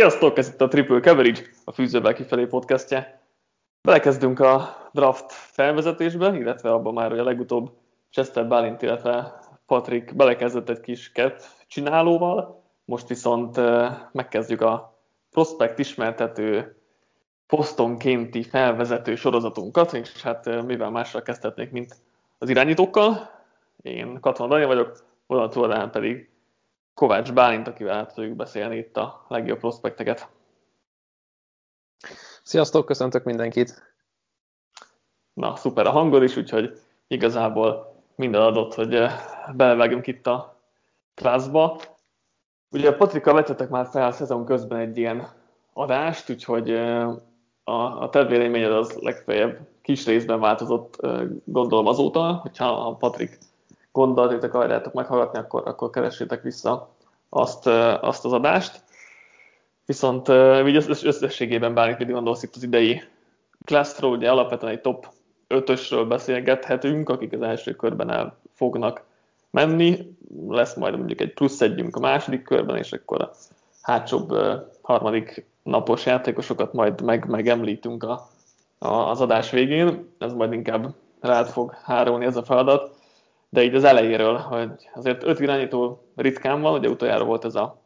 Sziasztok, ez itt a Triple Coverage, a Fűzővel kifelé podcastje. Belekezdünk a draft felvezetésbe, illetve abban már, hogy a legutóbb Chester Bálint, illetve Patrick belekezdett egy kis cap csinálóval, most viszont megkezdjük a prospekt ismertető posztonkénti felvezető sorozatunkat, és hát mivel másra kezdhetnék, mint az irányítókkal. Én Katona Dani vagyok, oldalán pedig Kovács Bálint, akivel át tudjuk beszélni itt a legjobb prospekteket. Sziasztok, köszöntök mindenkit! Na, szuper a hangod is, úgyhogy igazából minden adott, hogy eh, belevágjunk itt a klászba. Ugye a Patrika vettetek már fel a szezon közben egy ilyen adást, úgyhogy eh, a, a te véleményed az legfeljebb kis részben változott, eh, gondolom azóta, hogyha a Patrik gondolatokat akarjátok meghallgatni, akkor, akkor keressétek vissza azt, azt az adást. Viszont így összességében bármit mit gondolsz itt az idei Classról, ugye alapvetően egy top 5-ösről beszélgethetünk, akik az első körben el fognak menni. Lesz majd mondjuk egy plusz együnk a második körben, és akkor a hátsóbb harmadik napos játékosokat majd meg, megemlítünk a, a, az adás végén. Ez majd inkább rád fog hárulni ez a feladat de így az elejéről, hogy azért öt irányító ritkán van, ugye utoljára volt ez a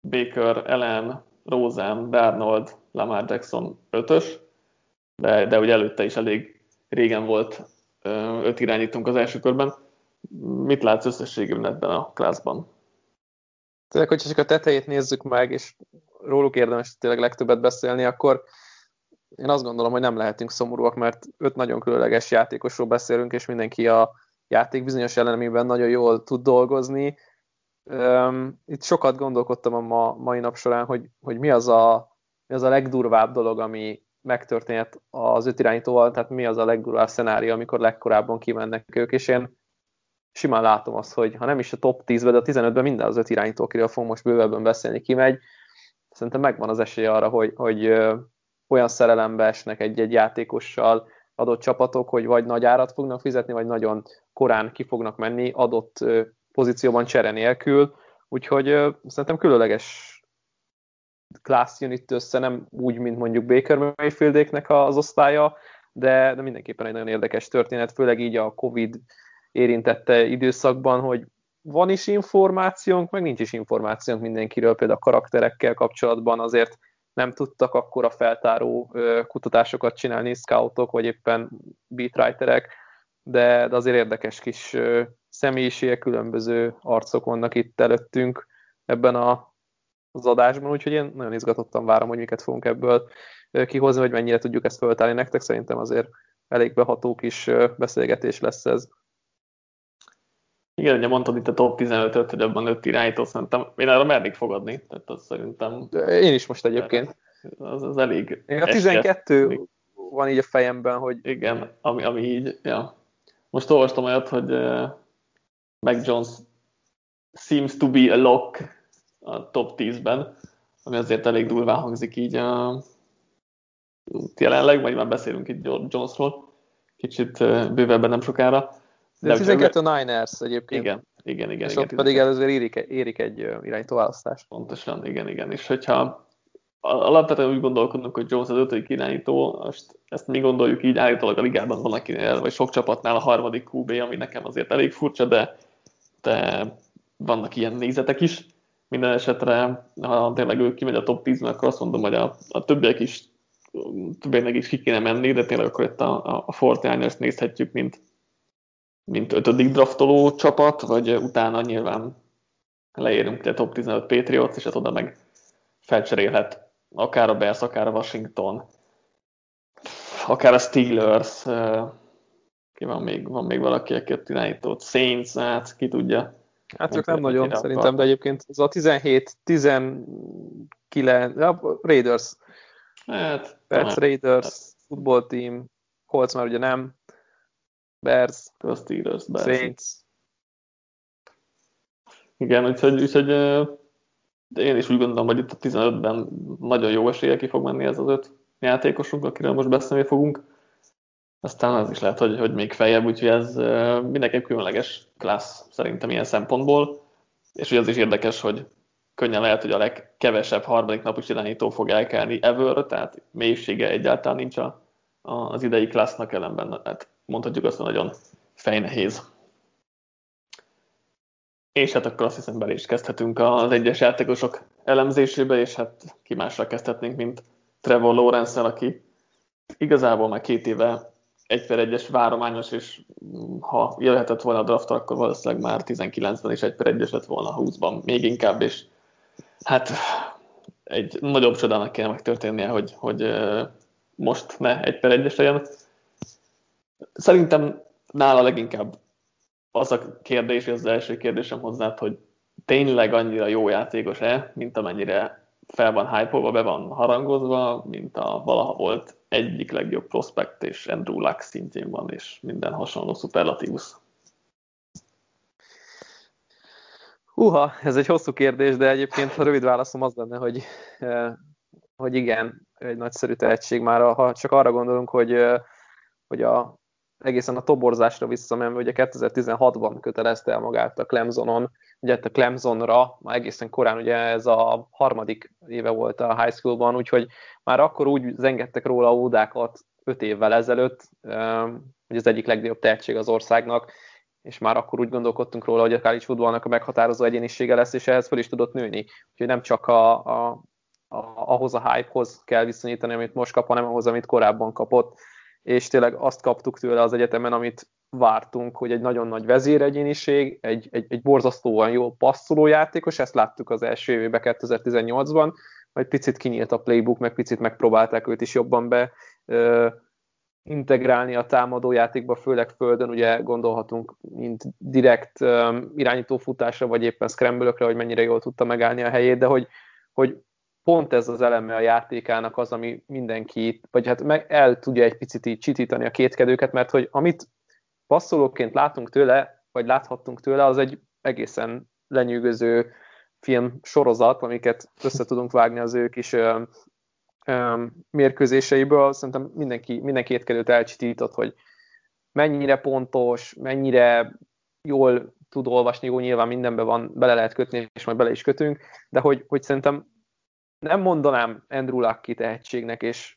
Baker, Ellen, Rosen, Darnold, Lamar Jackson ötös, de, de ugye előtte is elég régen volt öt irányítunk az első körben. Mit látsz összességében ebben a klászban? Tényleg, hogyha csak a tetejét nézzük meg, és róluk érdemes tényleg legtöbbet beszélni, akkor én azt gondolom, hogy nem lehetünk szomorúak, mert öt nagyon különleges játékosról beszélünk, és mindenki a játék bizonyos elemében nagyon jól tud dolgozni. Itt sokat gondolkodtam a ma, mai nap során, hogy, hogy mi, az a, mi az a legdurvább dolog, ami megtörténhet az öt irányítóval, tehát mi az a legdurvább szenárió, amikor legkorábban kimennek ők, és én simán látom azt, hogy ha nem is a top 10-ben, de a 15-ben minden az öt irányító, akiről fogunk most bővebben beszélni, kimegy. Szerintem megvan az esély arra, hogy, hogy olyan szerelembe esnek egy-egy játékossal, adott csapatok, hogy vagy nagy árat fognak fizetni, vagy nagyon korán ki fognak menni adott pozícióban csere nélkül, úgyhogy szerintem különleges class unit össze, nem úgy, mint mondjuk Baker Mayfieldéknek az osztálya, de, de mindenképpen egy nagyon érdekes történet, főleg így a Covid érintette időszakban, hogy van is információnk, meg nincs is információnk mindenkiről, például a karakterekkel kapcsolatban azért nem tudtak akkor a feltáró kutatásokat csinálni scoutok, vagy éppen beatwriterek, de, de azért érdekes kis személyiségek, különböző arcok vannak itt előttünk ebben a, az adásban, úgyhogy én nagyon izgatottan várom, hogy miket fogunk ebből kihozni, hogy mennyire tudjuk ezt föltálni nektek. Szerintem azért elég beható kis beszélgetés lesz ez. Igen, ugye mondtad itt a top 15-öt, hogy abban 5 irányító, szerintem én arra mernék fogadni, tehát az szerintem... Én is most egyébként. Az, az elég... Én a 12 eske. van így a fejemben, hogy... Igen, ami, ami így, ja. Most olvastam olyat, hogy uh, Mac Jones seems to be a lock a top 10-ben, ami azért elég durván hangzik így uh, jelenleg, majd már beszélünk itt Jonesról, kicsit uh, bővebben nem sokára. De, de 12 a Niners egyébként. Igen, igen, igen. És igen, ott pedig előző érik, érik egy irányító választást. Pontosan, igen, igen. És hogyha alapvetően úgy gondolkodunk, hogy Jones az ötödik irányító, most ezt mi gondoljuk így, állítólag a ligában van akinél, vagy sok csapatnál a harmadik QB, ami nekem azért elég furcsa, de, de vannak ilyen nézetek is. Minden esetre, ha tényleg ő kimegy a top 10 akkor azt mondom, hogy a, a többiek is többieknek is ki kéne menni, de tényleg akkor itt a, a, a Fortiners nézhetjük, mint, mint ötödik draftoló csapat, vagy utána nyilván leérünk a top 15 Patriots, és hát oda meg felcserélhet akár a Bears, akár a Washington, akár a Steelers, ki van még, van még valaki, aki a irányított, Saints, hát ki tudja. Hát ők nem nagyon akar. szerintem, de egyébként ez a 17, 19, a Raiders, hát, Bears, Raiders, hát. football team, Colts már ugye nem, Bears, a Steelers, Bears. Saints. Igen, úgyhogy, úgyhogy én is úgy gondolom, hogy itt a 15-ben nagyon jó esélye ki fog menni ez az öt játékosunk, akiről most beszélni fogunk. Aztán az is lehet, hogy, hogy még feljebb, úgyhogy ez mindenképp különleges klassz szerintem ilyen szempontból. És ugye az is érdekes, hogy könnyen lehet, hogy a legkevesebb harmadik napos irányító fog elkelni ever, tehát mélysége egyáltalán nincs a, a, az idei klassznak ellenben, hát mondhatjuk azt, nagyon fejnehéz. És hát akkor azt hiszem bele is kezdhetünk az egyes játékosok elemzésébe, és hát ki másra kezdhetnénk, mint Trevor lawrence aki igazából már két éve egy per egyes várományos, és ha jöhetett volna a draft, akkor valószínűleg már 19-ben is egy per egyes lett volna, 20-ban még inkább, és hát egy nagyobb csodának kell megtörténnie, hogy, hogy most ne egy per egyes legyen. Szerintem nála leginkább az a kérdés, az első kérdésem hozzá, hogy tényleg annyira jó játékos-e, mint amennyire fel van hype be van harangozva, mint a valaha volt egyik legjobb prospekt, és Andrew Luck szintjén van, és minden hasonló superlatívusz. Húha, ez egy hosszú kérdés, de egyébként a rövid válaszom az lenne, hogy, eh, hogy igen, egy nagyszerű tehetség már, ha csak arra gondolunk, hogy, eh, hogy a, egészen a toborzásra visszamenve, ugye 2016-ban kötelezte el magát a Clemsonon, ugye a Clemsonra, már egészen korán ugye ez a harmadik éve volt a high schoolban, úgyhogy már akkor úgy zengettek róla ódákat öt évvel ezelőtt, hogy az egyik legnagyobb tehetség az országnak, és már akkor úgy gondolkodtunk róla, hogy a college footballnak a meghatározó egyénisége lesz, és ehhez fel is tudott nőni. Úgyhogy nem csak a, a, a, ahhoz a hype-hoz kell viszonyítani, amit most kap, hanem ahhoz, amit korábban kapott és tényleg azt kaptuk tőle az egyetemen, amit vártunk, hogy egy nagyon nagy vezéregyéniség, egy, egy, egy borzasztóan jó passzoló játékos, ezt láttuk az első évében 2018-ban, majd picit kinyílt a playbook, meg picit megpróbálták őt is jobban be ö, integrálni a támadó játékba, főleg földön, ugye gondolhatunk, mint direkt ö, irányító futásra, vagy éppen scramble hogy mennyire jól tudta megállni a helyét, de hogy, hogy pont ez az eleme a játékának az, ami mindenki, vagy hát meg el tudja egy picit így csitítani a kétkedőket, mert hogy amit passzolóként látunk tőle, vagy láthattunk tőle, az egy egészen lenyűgöző film sorozat, amiket össze tudunk vágni az ő kis ö, ö, mérkőzéseiből. Szerintem mindenki, minden kétkedőt elcsitított, hogy mennyire pontos, mennyire jól tud olvasni, jó, nyilván mindenben van, bele lehet kötni, és majd bele is kötünk, de hogy, hogy szerintem nem mondanám Andrew Luck tehetségnek, és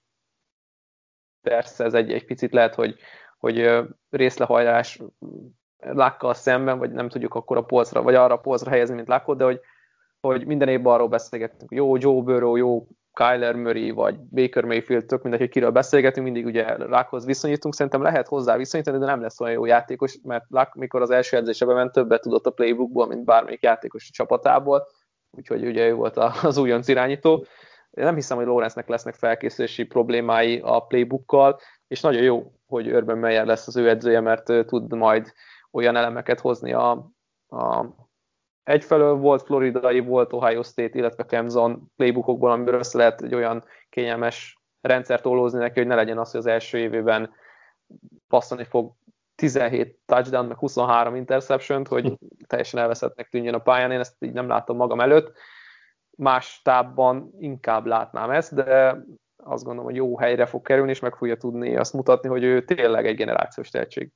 persze ez egy, egy picit lehet, hogy, hogy részlehajlás Luckkal szemben, vagy nem tudjuk akkor a polcra, vagy arra a polcra helyezni, mint Luckot, de hogy, hogy minden évben arról beszélgetünk, jó Joe Burrow, jó Kyler Murray, vagy Baker Mayfield, tök mindegy, hogy kiről beszélgetünk, mindig ugye Luckhoz viszonyítunk, szerintem lehet hozzá viszonyítani, de nem lesz olyan jó játékos, mert Luck, mikor az első edzésebe ment, többet tudott a playbookból, mint bármelyik játékos a csapatából, úgyhogy ugye ő volt az újonc irányító. Én nem hiszem, hogy Lawrence-nek lesznek felkészülési problémái a playbookkal, és nagyon jó, hogy Urban Meyer lesz az ő edzője, mert tud majd olyan elemeket hozni a, a egyfelől volt floridai, volt Ohio State, illetve Clemson playbookokból, amiből össze lehet egy olyan kényelmes rendszert tolózni neki, hogy ne legyen az, hogy az első évében passzolni fog 17 touchdown, meg 23 interception hogy teljesen elveszettnek tűnjön a pályán, én ezt így nem látom magam előtt. Más tábban inkább látnám ezt, de azt gondolom, hogy jó helyre fog kerülni, és meg fogja tudni azt mutatni, hogy ő tényleg egy generációs tehetség.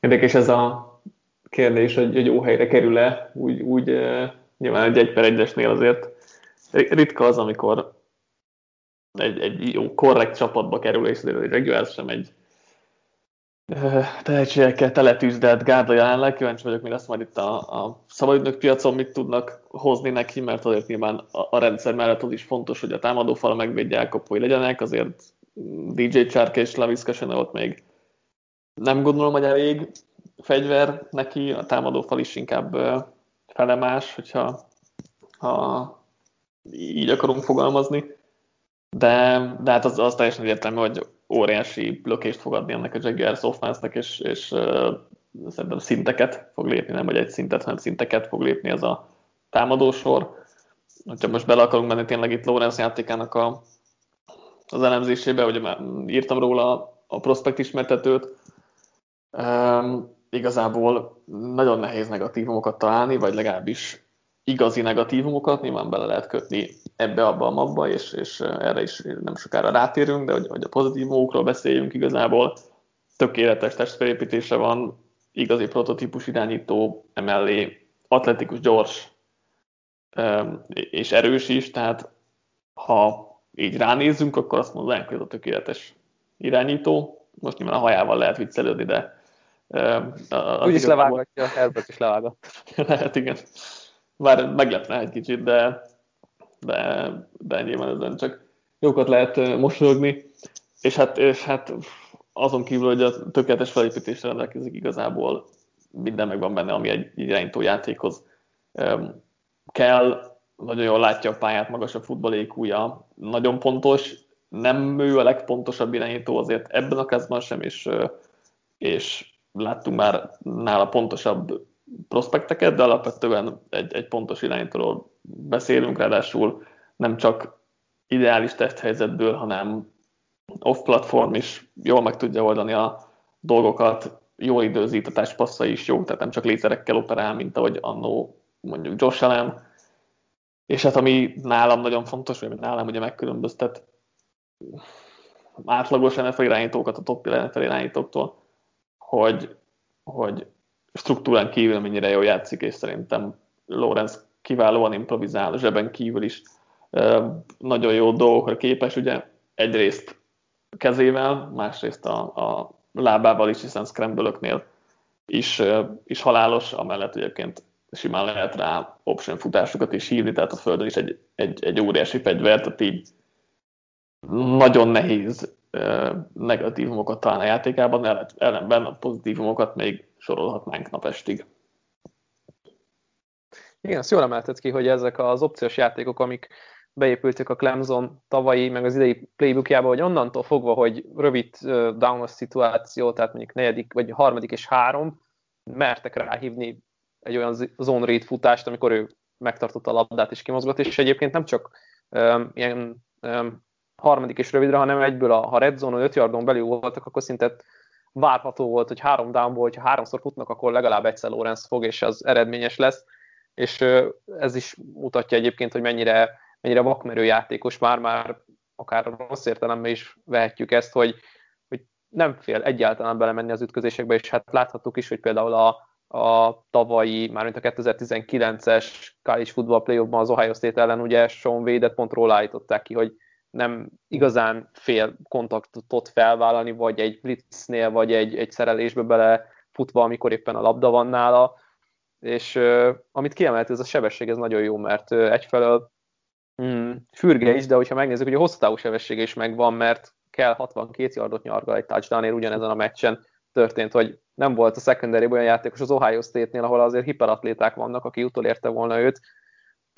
Érdekes ez a kérdés, hogy, hogy jó helyre kerül-e, úgy, úgy nyilván egy egy per egyesnél azért ritka az, amikor egy, egy jó korrekt csapatba kerül, és azért egy regular sem egy tehetségekkel teletűzdelt gárda jelenleg. Kíváncsi vagyok, mi lesz majd itt a, a szabadügynök piacon, mit tudnak hozni neki, mert azért nyilván a, a rendszer mellett az is fontos, hogy a támadófal megvédje elkapói legyenek, azért DJ Chark és Laviska ott még nem gondolom, hogy elég fegyver neki, a támadófal is inkább felemás, hogyha ha így akarunk fogalmazni. De, de hát az, az teljesen egyértelmű, hogy óriási lökést fog adni ennek a Jaguars offense és, és uh, szerintem szinteket fog lépni, nem vagy egy szintet, hanem szinteket fog lépni ez a támadósor. Ha most bele akarunk menni tényleg itt Lawrence játékának a, az elemzésébe, ugye már írtam róla a prospekt ismertetőt, um, igazából nagyon nehéz negatívumokat találni, vagy legalábbis igazi negatívumokat, nyilván bele lehet kötni ebbe, abba, a és, és erre is nem sokára rátérünk, de hogy, hogy a pozitívumokról beszéljünk igazából, tökéletes testfelépítése van, igazi prototípus irányító, emellé atletikus, gyors, és erős is, tehát ha így ránézzünk, akkor azt mondanánk, hogy ez a tökéletes irányító. Most nyilván a hajával lehet viccelődni, de Úgyis levágatja, Herbert is levágat. lehet, igen. Bár meglepne egy kicsit, de, de, de nyilván ezen csak jókat lehet mosolyogni. És hát, és hát azon kívül, hogy a tökéletes felépítésre rendelkezik igazából minden megvan benne, ami egy irányító játékhoz kell, nagyon jól látja a pályát, magas a futballékúja, nagyon pontos, nem ő a legpontosabb irányító azért ebben a kezdben sem, és, és láttunk már nála pontosabb prospekteket, de alapvetően egy, egy pontos irányítóról beszélünk, ráadásul nem csak ideális testhelyzetből, hanem off-platform is jól meg tudja oldani a dolgokat, jó időzít, a testpassza is jó, tehát nem csak lézerekkel operál, mint ahogy annó mondjuk Josh Allen. És hát ami nálam nagyon fontos, vagy nálam ugye megkülönböztet átlagos NFL irányítókat a top NFL irányítóktól, hogy, hogy struktúrán kívül mennyire jól játszik, és szerintem Lorenz kiválóan improvizál, zseben kívül is. Nagyon jó dolgokra képes, ugye egyrészt kezével, másrészt a, a lábával is, hiszen scramble is, is halálos, amellett egyébként simán lehet rá option futásokat is hívni, tehát a földön is egy, egy, egy óriási fegyver, tehát így nagyon nehéz negatívumokat találni a játékában, ellenben a pozitívumokat még sorolhatnánk napestig. Igen, azt jól emelted ki, hogy ezek az opciós játékok, amik beépültek a Clemson tavalyi, meg az idei playbookjába, hogy onnantól fogva, hogy rövid down szituáció, tehát mondjuk negyedik, vagy harmadik és három, mertek ráhívni egy olyan zone read futást, amikor ő megtartotta a labdát és kimozgott, és egyébként nem csak um, ilyen um, harmadik és rövidre, hanem egyből, a, ha red zone 5 yardon belül voltak, akkor szinte várható volt, hogy három downból, hogyha háromszor futnak, akkor legalább egyszer Lorenz fog, és az eredményes lesz, és ez is mutatja egyébként, hogy mennyire, mennyire vakmerő játékos már, már akár rossz értelemben is vehetjük ezt, hogy, hogy nem fél egyáltalán belemenni az ütközésekbe, és hát láthattuk is, hogy például a, a tavalyi, mármint a 2019-es college football playoffban az Ohio State ellen ugye Sean Wade-et pont róla állították ki, hogy nem igazán fél kontaktot felvállalni, vagy egy blitznél, vagy egy, egy szerelésbe bele futva, amikor éppen a labda van nála, és amit kiemelt, ez a sebesség, ez nagyon jó, mert uh, egyfelől mm, fürge is, de hogyha megnézzük, hogy a hosszú távú sebessége is megvan, mert kell 62 yardot nyargal egy touchdownért, ugyanezen a meccsen történt, hogy nem volt a secondary olyan játékos az Ohio State-nél, ahol azért hiperatléták vannak, aki utolérte volna őt,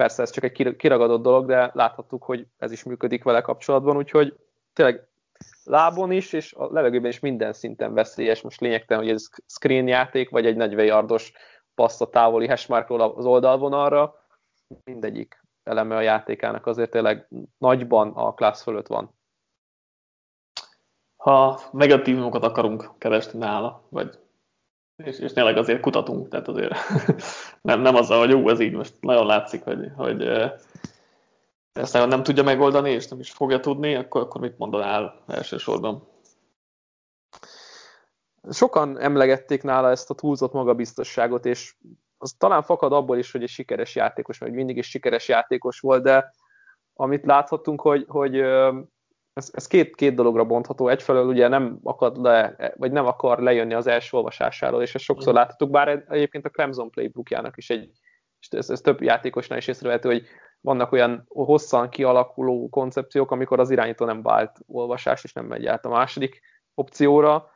Persze ez csak egy kiragadott dolog, de láthattuk, hogy ez is működik vele kapcsolatban, úgyhogy tényleg lábon is, és a levegőben is minden szinten veszélyes. Most lényegtelen, hogy ez screen játék, vagy egy 40 yardos passz a távoli hashmarkról az oldalvonalra, mindegyik eleme a játékának azért tényleg nagyban a klassz fölött van. Ha negatívumokat akarunk keresni nála, vagy és, és tényleg azért kutatunk, tehát azért nem, nem az, hogy jó, ez így most nagyon látszik, hogy, hogy ezt nem tudja megoldani, és nem is fogja tudni, akkor, akkor mit mondanál elsősorban? Sokan emlegették nála ezt a túlzott magabiztosságot, és az talán fakad abból is, hogy egy sikeres játékos, vagy mindig is sikeres játékos volt, de amit láthatunk, hogy, hogy ez, ez két, két dologra bontható. Egyfelől ugye nem akad le, vagy nem akar lejönni az első olvasásáról, és ezt sokszor láthatjuk, bár egyébként a Clemson playbookjának is egy, és ez, ez több játékosnál is észrevehető, hogy vannak olyan hosszan kialakuló koncepciók, amikor az irányító nem vált olvasás, és nem megy át a második opcióra.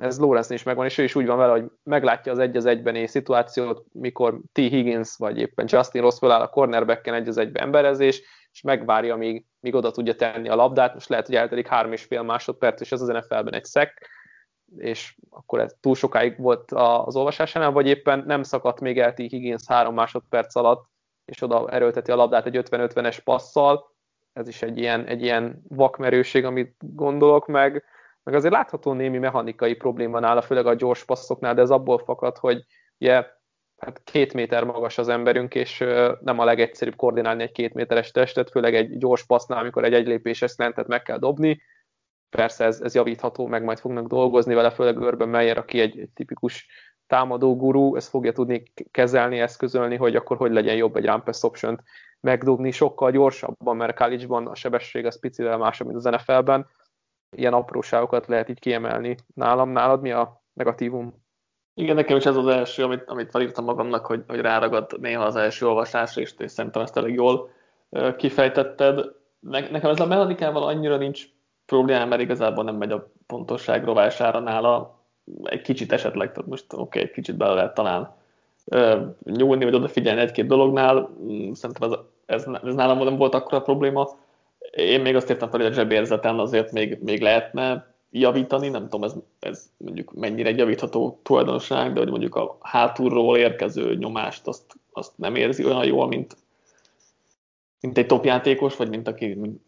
Ez Lawrence is megvan, és ő is úgy van vele, hogy meglátja az egy az egyben szituációt, mikor T. Higgins vagy éppen Justin Ross feláll a cornerbacken egy az egyben emberezés, és megvárja, míg, míg oda tudja tenni a labdát. Most lehet, hogy eltelik három és fél másodperc, és ez az NFL-ben egy szek, és akkor ez túl sokáig volt az olvasásánál, vagy éppen nem szakadt még el Higgins három másodperc alatt, és oda erőlteti a labdát egy 50-50-es passzal, ez is egy ilyen, egy ilyen vakmerőség, amit gondolok meg, meg azért látható némi mechanikai probléma nála, főleg a gyors passzoknál, de ez abból fakad, hogy ugye hát két méter magas az emberünk, és nem a legegyszerűbb koordinálni egy két méteres testet, főleg egy gyors passznál, amikor egy egylépéses szentet meg kell dobni. persze ez, ez javítható, meg majd fognak dolgozni vele, főleg Urban Meyer, aki egy, egy tipikus támadó gurú, ezt fogja tudni kezelni, eszközölni, hogy akkor hogy legyen jobb egy pass option megdobni sokkal gyorsabban, mert college a sebesség az picivel másabb, mint az NFL-ben. Ilyen apróságokat lehet így kiemelni nálam. Nálad mi a negatívum? Igen, nekem is ez az első, amit, amit felírtam magamnak, hogy, hogy ráragad néha az első olvasásra, és, és szerintem ezt elég jól kifejtetted. Ne, nekem ez a mechanikával annyira nincs problémám, mert igazából nem megy a pontosság rovására nála. Egy kicsit esetleg, tehát most oké, okay, egy kicsit bele lehet talán nyúlni, vagy odafigyelni egy-két dolognál. Mm, szerintem ez, ez, ez nálam nem volt akkora probléma. Én még azt értem fel, hogy a zsebérzeten azért még, még lehetne javítani, nem tudom, ez, ez mondjuk mennyire egy javítható tulajdonság, de hogy mondjuk a hátulról érkező nyomást azt, azt nem érzi olyan jól, mint, mint egy topjátékos, vagy mint, aki, mint,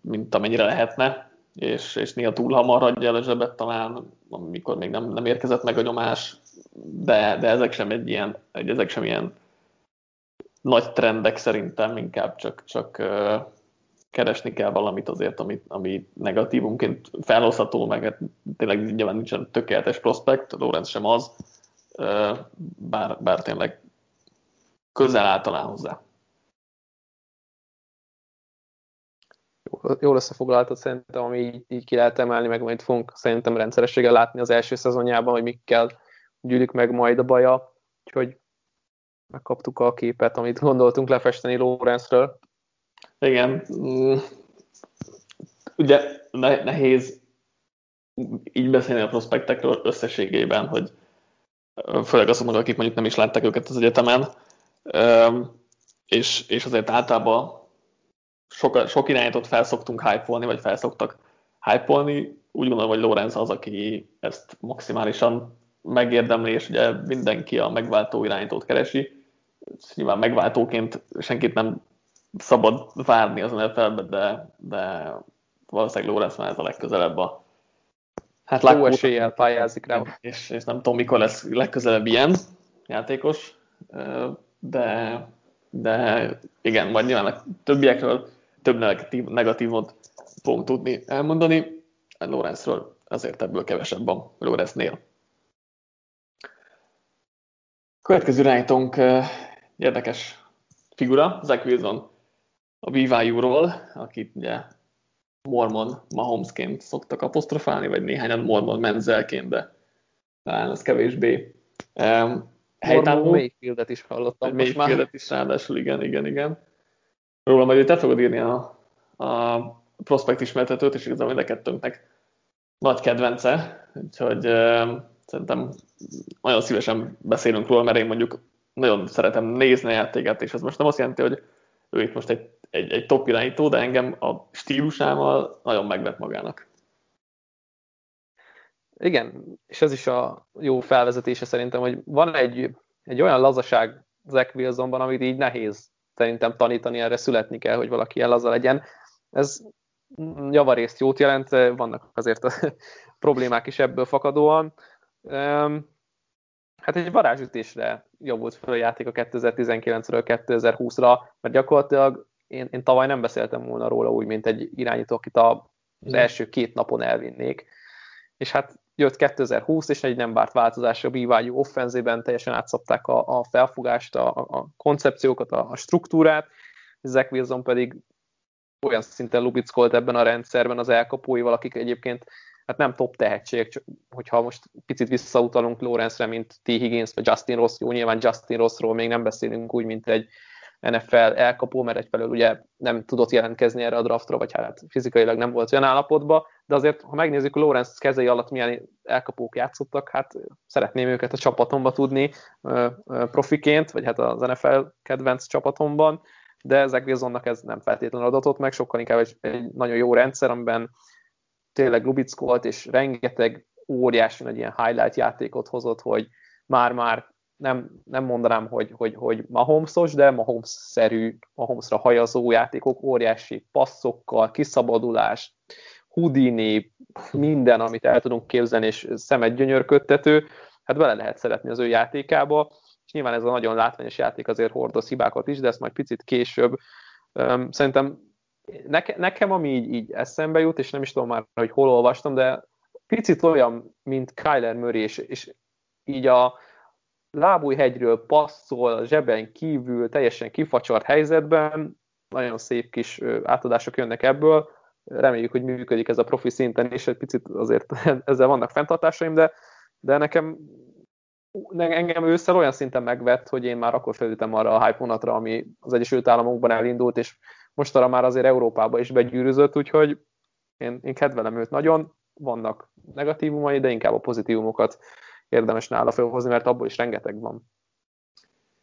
mint amennyire lehetne, és, és néha túl hamar adja el a zsebet talán, amikor még nem, nem érkezett meg a nyomás, de, de ezek sem egy ilyen, ezek sem ilyen nagy trendek szerintem, inkább csak, csak keresni kell valamit azért, ami, ami negatívumként felhozható, meg hát tényleg nyilván nincsen tökéletes prospekt, Lorenz sem az, bár, bár tényleg közel áll talán hozzá. Jól összefoglaltad szerintem, ami így, így ki lehet emelni, meg majd fogunk szerintem rendszerességgel látni az első szezonjában, hogy mikkel gyűlik meg majd a baja, úgyhogy megkaptuk a képet, amit gondoltunk lefesteni Lorenzről. Igen. Mm. Ugye nehéz így beszélni a prospektekről összességében, hogy főleg azoknak, akik mondjuk nem is látták őket az egyetemen, és, és azért általában sok, sok irányítót felszoktunk hype vagy felszoktak hype Úgy gondolom, hogy Lorenz az, aki ezt maximálisan megérdemli, és ugye mindenki a megváltó irányítót keresi. Nyilván megváltóként senkit nem szabad várni az NFL-be, de, de valószínűleg Lorenz már ez a legközelebb a Hát Jó eséllyel pályázik rá. És, és nem tudom, mikor lesz legközelebb ilyen játékos, de, de igen, majd nyilván a többiekről több negatív, negatívot fogunk tudni elmondani. Lorenzről azért ebből kevesebb van Lorenznél. Következő irányítónk érdekes figura, Zach Wilson a BYU-ról, akit ugye Mormon Mahomesként szoktak apostrofálni, vagy néhányan Mormon Menzelként, de talán ez kevésbé. Um, Mormon Mayfieldet is hallottam. Mayfieldet is ráadásul, igen, igen, igen. Róla majd te fogod írni a, a prospekt ismertetőt, és igazából mind a kettőnknek nagy kedvence, úgyhogy um, szerintem nagyon szívesen beszélünk róla, mert én mondjuk nagyon szeretem nézni a játékát, és ez most nem azt jelenti, hogy ő itt most egy, egy, egy top irányító, de engem a stílusával nagyon megvet magának. Igen, és ez is a jó felvezetése szerintem, hogy van egy, egy olyan lazaság Zach Wilsonban, amit így nehéz szerintem tanítani, erre születni kell, hogy valaki ilyen laza legyen. Ez javarészt jót jelent, vannak azért a problémák is ebből fakadóan. Hát egy varázsütésre jobbult fel a játék a 2019-ről 2020-ra, mert gyakorlatilag én, én tavaly nem beszéltem volna róla úgy, mint egy irányító, akit a, az első két napon elvinnék. És hát jött 2020, és egy nem várt változás a BYU offenzében, teljesen átszapták a, a felfogást, a, a koncepciókat, a, a struktúrát, Zach Wilson pedig olyan szinten lubickolt ebben a rendszerben az elkapóival, akik egyébként hát nem top tehetségek, csak hogyha most picit visszautalunk Lorenzre, mint T. Higgins vagy Justin Ross, jó, nyilván Justin Rossról még nem beszélünk úgy, mint egy NFL elkapó, mert egyfelől ugye nem tudott jelentkezni erre a draftra, vagy hát fizikailag nem volt olyan állapotban, de azért, ha megnézzük, Lorenz kezei alatt milyen elkapók játszottak, hát szeretném őket a csapatomba tudni profiként, vagy hát az NFL kedvenc csapatomban, de ezek Wilsonnak ez nem feltétlenül adatot meg, sokkal inkább egy, egy nagyon jó rendszer, amiben tényleg lubickolt, és rengeteg óriási egy ilyen highlight játékot hozott, hogy már-már nem, nem mondanám, hogy, hogy, hogy Mahomesos, de Mahomes-szerű, Mahomesra hajazó játékok, óriási passzokkal, kiszabadulás, Houdini, minden, amit el tudunk képzelni, és szemet gyönyörködtető, hát bele lehet szeretni az ő játékába, és nyilván ez a nagyon látványos játék azért hordoz hibákat is, de ezt majd picit később. Szerintem neke, nekem ami így, így eszembe jut, és nem is tudom már, hogy hol olvastam, de picit olyan, mint Kyler Murray, és, és így a lábújhegyről passzol, zseben kívül, teljesen kifacsart helyzetben, nagyon szép kis átadások jönnek ebből, reméljük, hogy működik ez a profi szinten, és egy picit azért ezzel vannak fenntartásaim, de, de nekem engem ősszel olyan szinten megvett, hogy én már akkor felültem arra a hype vonatra, ami az Egyesült Államokban elindult, és mostanra már azért Európába is begyűrűzött, úgyhogy én, én kedvelem őt nagyon, vannak negatívumai, de inkább a pozitívumokat érdemes nála felhozni, mert abból is rengeteg van.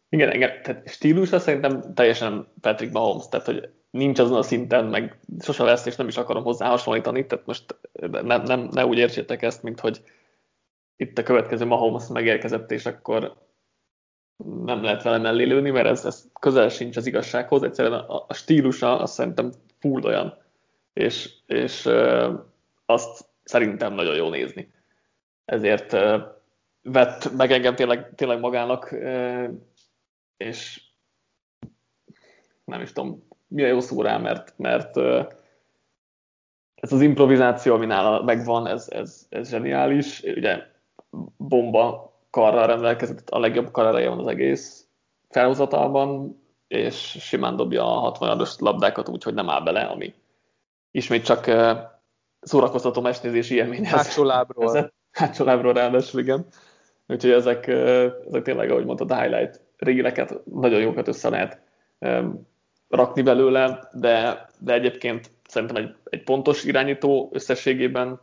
Igen, engem, tehát stílusra szerintem teljesen Patrick Mahomes, tehát hogy nincs azon a szinten, meg sose lesz, és nem is akarom hozzá hasonlítani, tehát most nem, nem, ne úgy értsétek ezt, mint hogy itt a következő Mahomes megérkezett, és akkor nem lehet vele mellé lőni, mert ez, ez közel sincs az igazsághoz, egyszerűen a, a stílusa azt szerintem full olyan, és, és ö, azt szerintem nagyon jó nézni. Ezért ö, vett meg engem tényleg, tényleg magának, és nem is tudom, mi a jó szó rá, mert, mert ez az improvizáció, ami nála megvan, ez, ez, ez zseniális. Ugye bomba karral rendelkezett, a legjobb karrereje van az egész felhozatalban, és simán dobja a 60 labdákat úgy, hogy nem áll bele, ami ismét csak szórakoztató mesnézési élmény. Hátsó lábról. Hátsó lábról ráadásul, igen. Úgyhogy ezek, ezek tényleg, ahogy a highlight régileket nagyon jókat össze lehet rakni belőle, de, de egyébként szerintem egy, egy pontos irányító összességében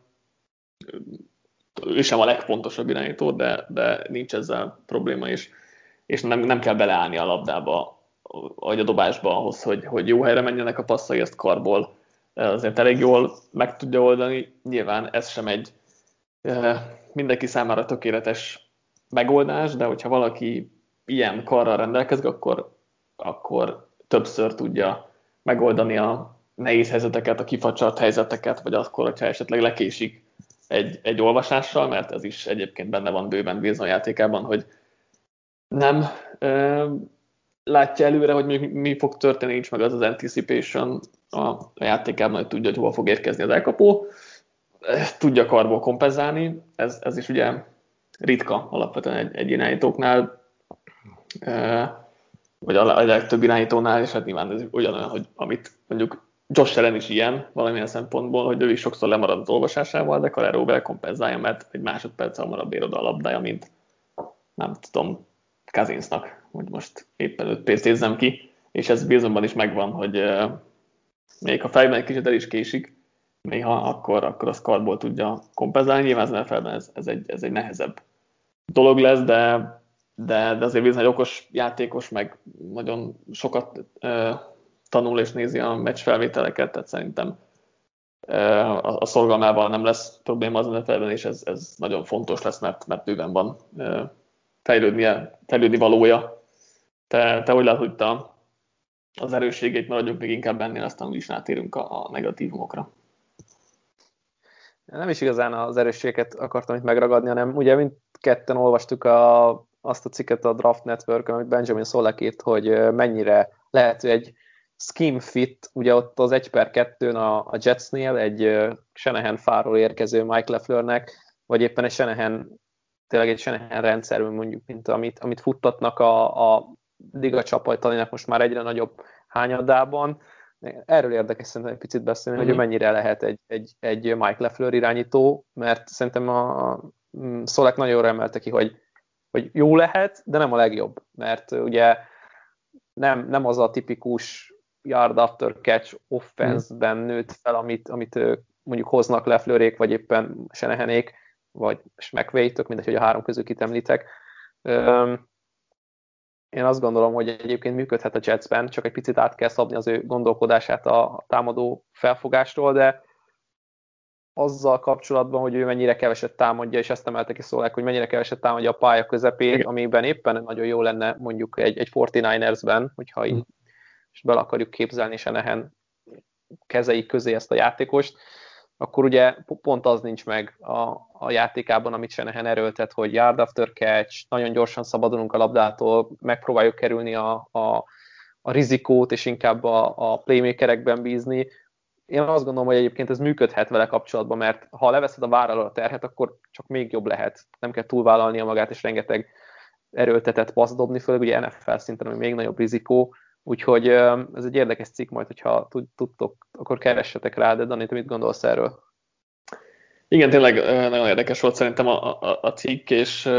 ő sem a legpontosabb irányító, de, de nincs ezzel probléma is, és nem, nem kell beleállni a labdába, vagy a dobásba ahhoz, hogy, hogy jó helyre menjenek a passzai, ezt karból azért elég jól meg tudja oldani. Nyilván ez sem egy mindenki számára tökéletes megoldás, de hogyha valaki ilyen karral rendelkezik, akkor, akkor többször tudja megoldani a nehéz helyzeteket, a kifacsart helyzeteket, vagy akkor, hogyha esetleg lekésik egy, egy olvasással, mert ez is egyébként benne van bőven Wilson játékában, hogy nem ö, látja előre, hogy mi, mi fog történni, nincs meg az az anticipation a, játékában, hogy tudja, hogy hova fog érkezni az elkapó, tudja karból kompenzálni, ez, ez is ugye ritka alapvetően egy, egy irányítóknál, vagy a, legtöbb irányítónál, és hát nyilván ez ugyanolyan, hogy amit mondjuk Josh Allen is ilyen valamilyen szempontból, hogy ő is sokszor lemarad az olvasásával, de Calero vele kompenzálja, mert egy másodperc hamarabb ér oda a labdája, mint nem tudom, Kazinsnak, hogy most éppen őt pénzézzem ki, és ez bizonban is megvan, hogy még ha fejben egy kicsit el is késik, néha akkor, akkor az karból tudja kompenzálni. Nyilván az nfl ez, ez, egy, ez egy nehezebb dolog lesz, de, de, de azért bizony egy okos játékos, meg nagyon sokat uh, tanul és nézi a meccs felvételeket, tehát szerintem a, a szorgalmával nem lesz probléma az NFL-ben, és ez, ez nagyon fontos lesz, mert, mert bőven van fejlődnie, fejlődni valója. Te, te hogy látod itt a, az erősségét, maradjunk még inkább ennél, aztán is átérünk a, a negatívumokra. Nem is igazán az erősségeket akartam itt megragadni, hanem ugye mindketten olvastuk a, azt a cikket a Draft Network, amit Benjamin Szolek írt, hogy mennyire lehető egy scheme fit, ugye ott az 1 per 2 a, a Jetsnél egy Shanahan fáról érkező Mike Lefflernek, vagy éppen egy Shanahan, tényleg egy Shanahan rendszer, mondjuk, mint amit, amit futtatnak a, a liga csapatainak most már egyre nagyobb hányadában. Erről érdekes szerintem egy picit beszélni, mm-hmm. hogy mhm. mennyire lehet egy, egy, egy Mike Leffler irányító, mert szerintem a Szolek nagyon jól emelte ki, hogy, hogy jó lehet, de nem a legjobb, mert ugye nem, nem az a tipikus yard after catch offense-ben nőtt fel, amit, amit mondjuk hoznak Leflőrék, vagy éppen Senehenék, vagy McVay, mindegy, hogy a három közül kit említek. Én azt gondolom, hogy egyébként működhet a Jetsben, csak egy picit át kell szabni az ő gondolkodását a támadó felfogástól, de azzal kapcsolatban, hogy ő mennyire keveset támadja, és ezt emelte ki szólák, hogy mennyire keveset támadja a pálya közepén, amiben éppen nagyon jó lenne mondjuk egy, egy 49ers-ben, hogyha így és bele akarjuk képzelni Senehen kezei közé ezt a játékost, akkor ugye pont az nincs meg a, a játékában, amit Senehen erőltet, hogy yard after catch, nagyon gyorsan szabadulunk a labdától, megpróbáljuk kerülni a, a, a rizikót, és inkább a, a playmakerekben bízni. Én azt gondolom, hogy egyébként ez működhet vele kapcsolatban, mert ha leveszed a vára a terhet, akkor csak még jobb lehet. Nem kell túlvállalnia magát, és rengeteg erőltetett passz dobni, főleg ugye NFL szinten, ami még nagyobb rizikó. Úgyhogy ez egy érdekes cikk majd, hogyha tudtok, akkor keressetek rá, de Dani, te mit gondolsz erről? Igen, tényleg nagyon érdekes volt szerintem a, a, a cikk, és,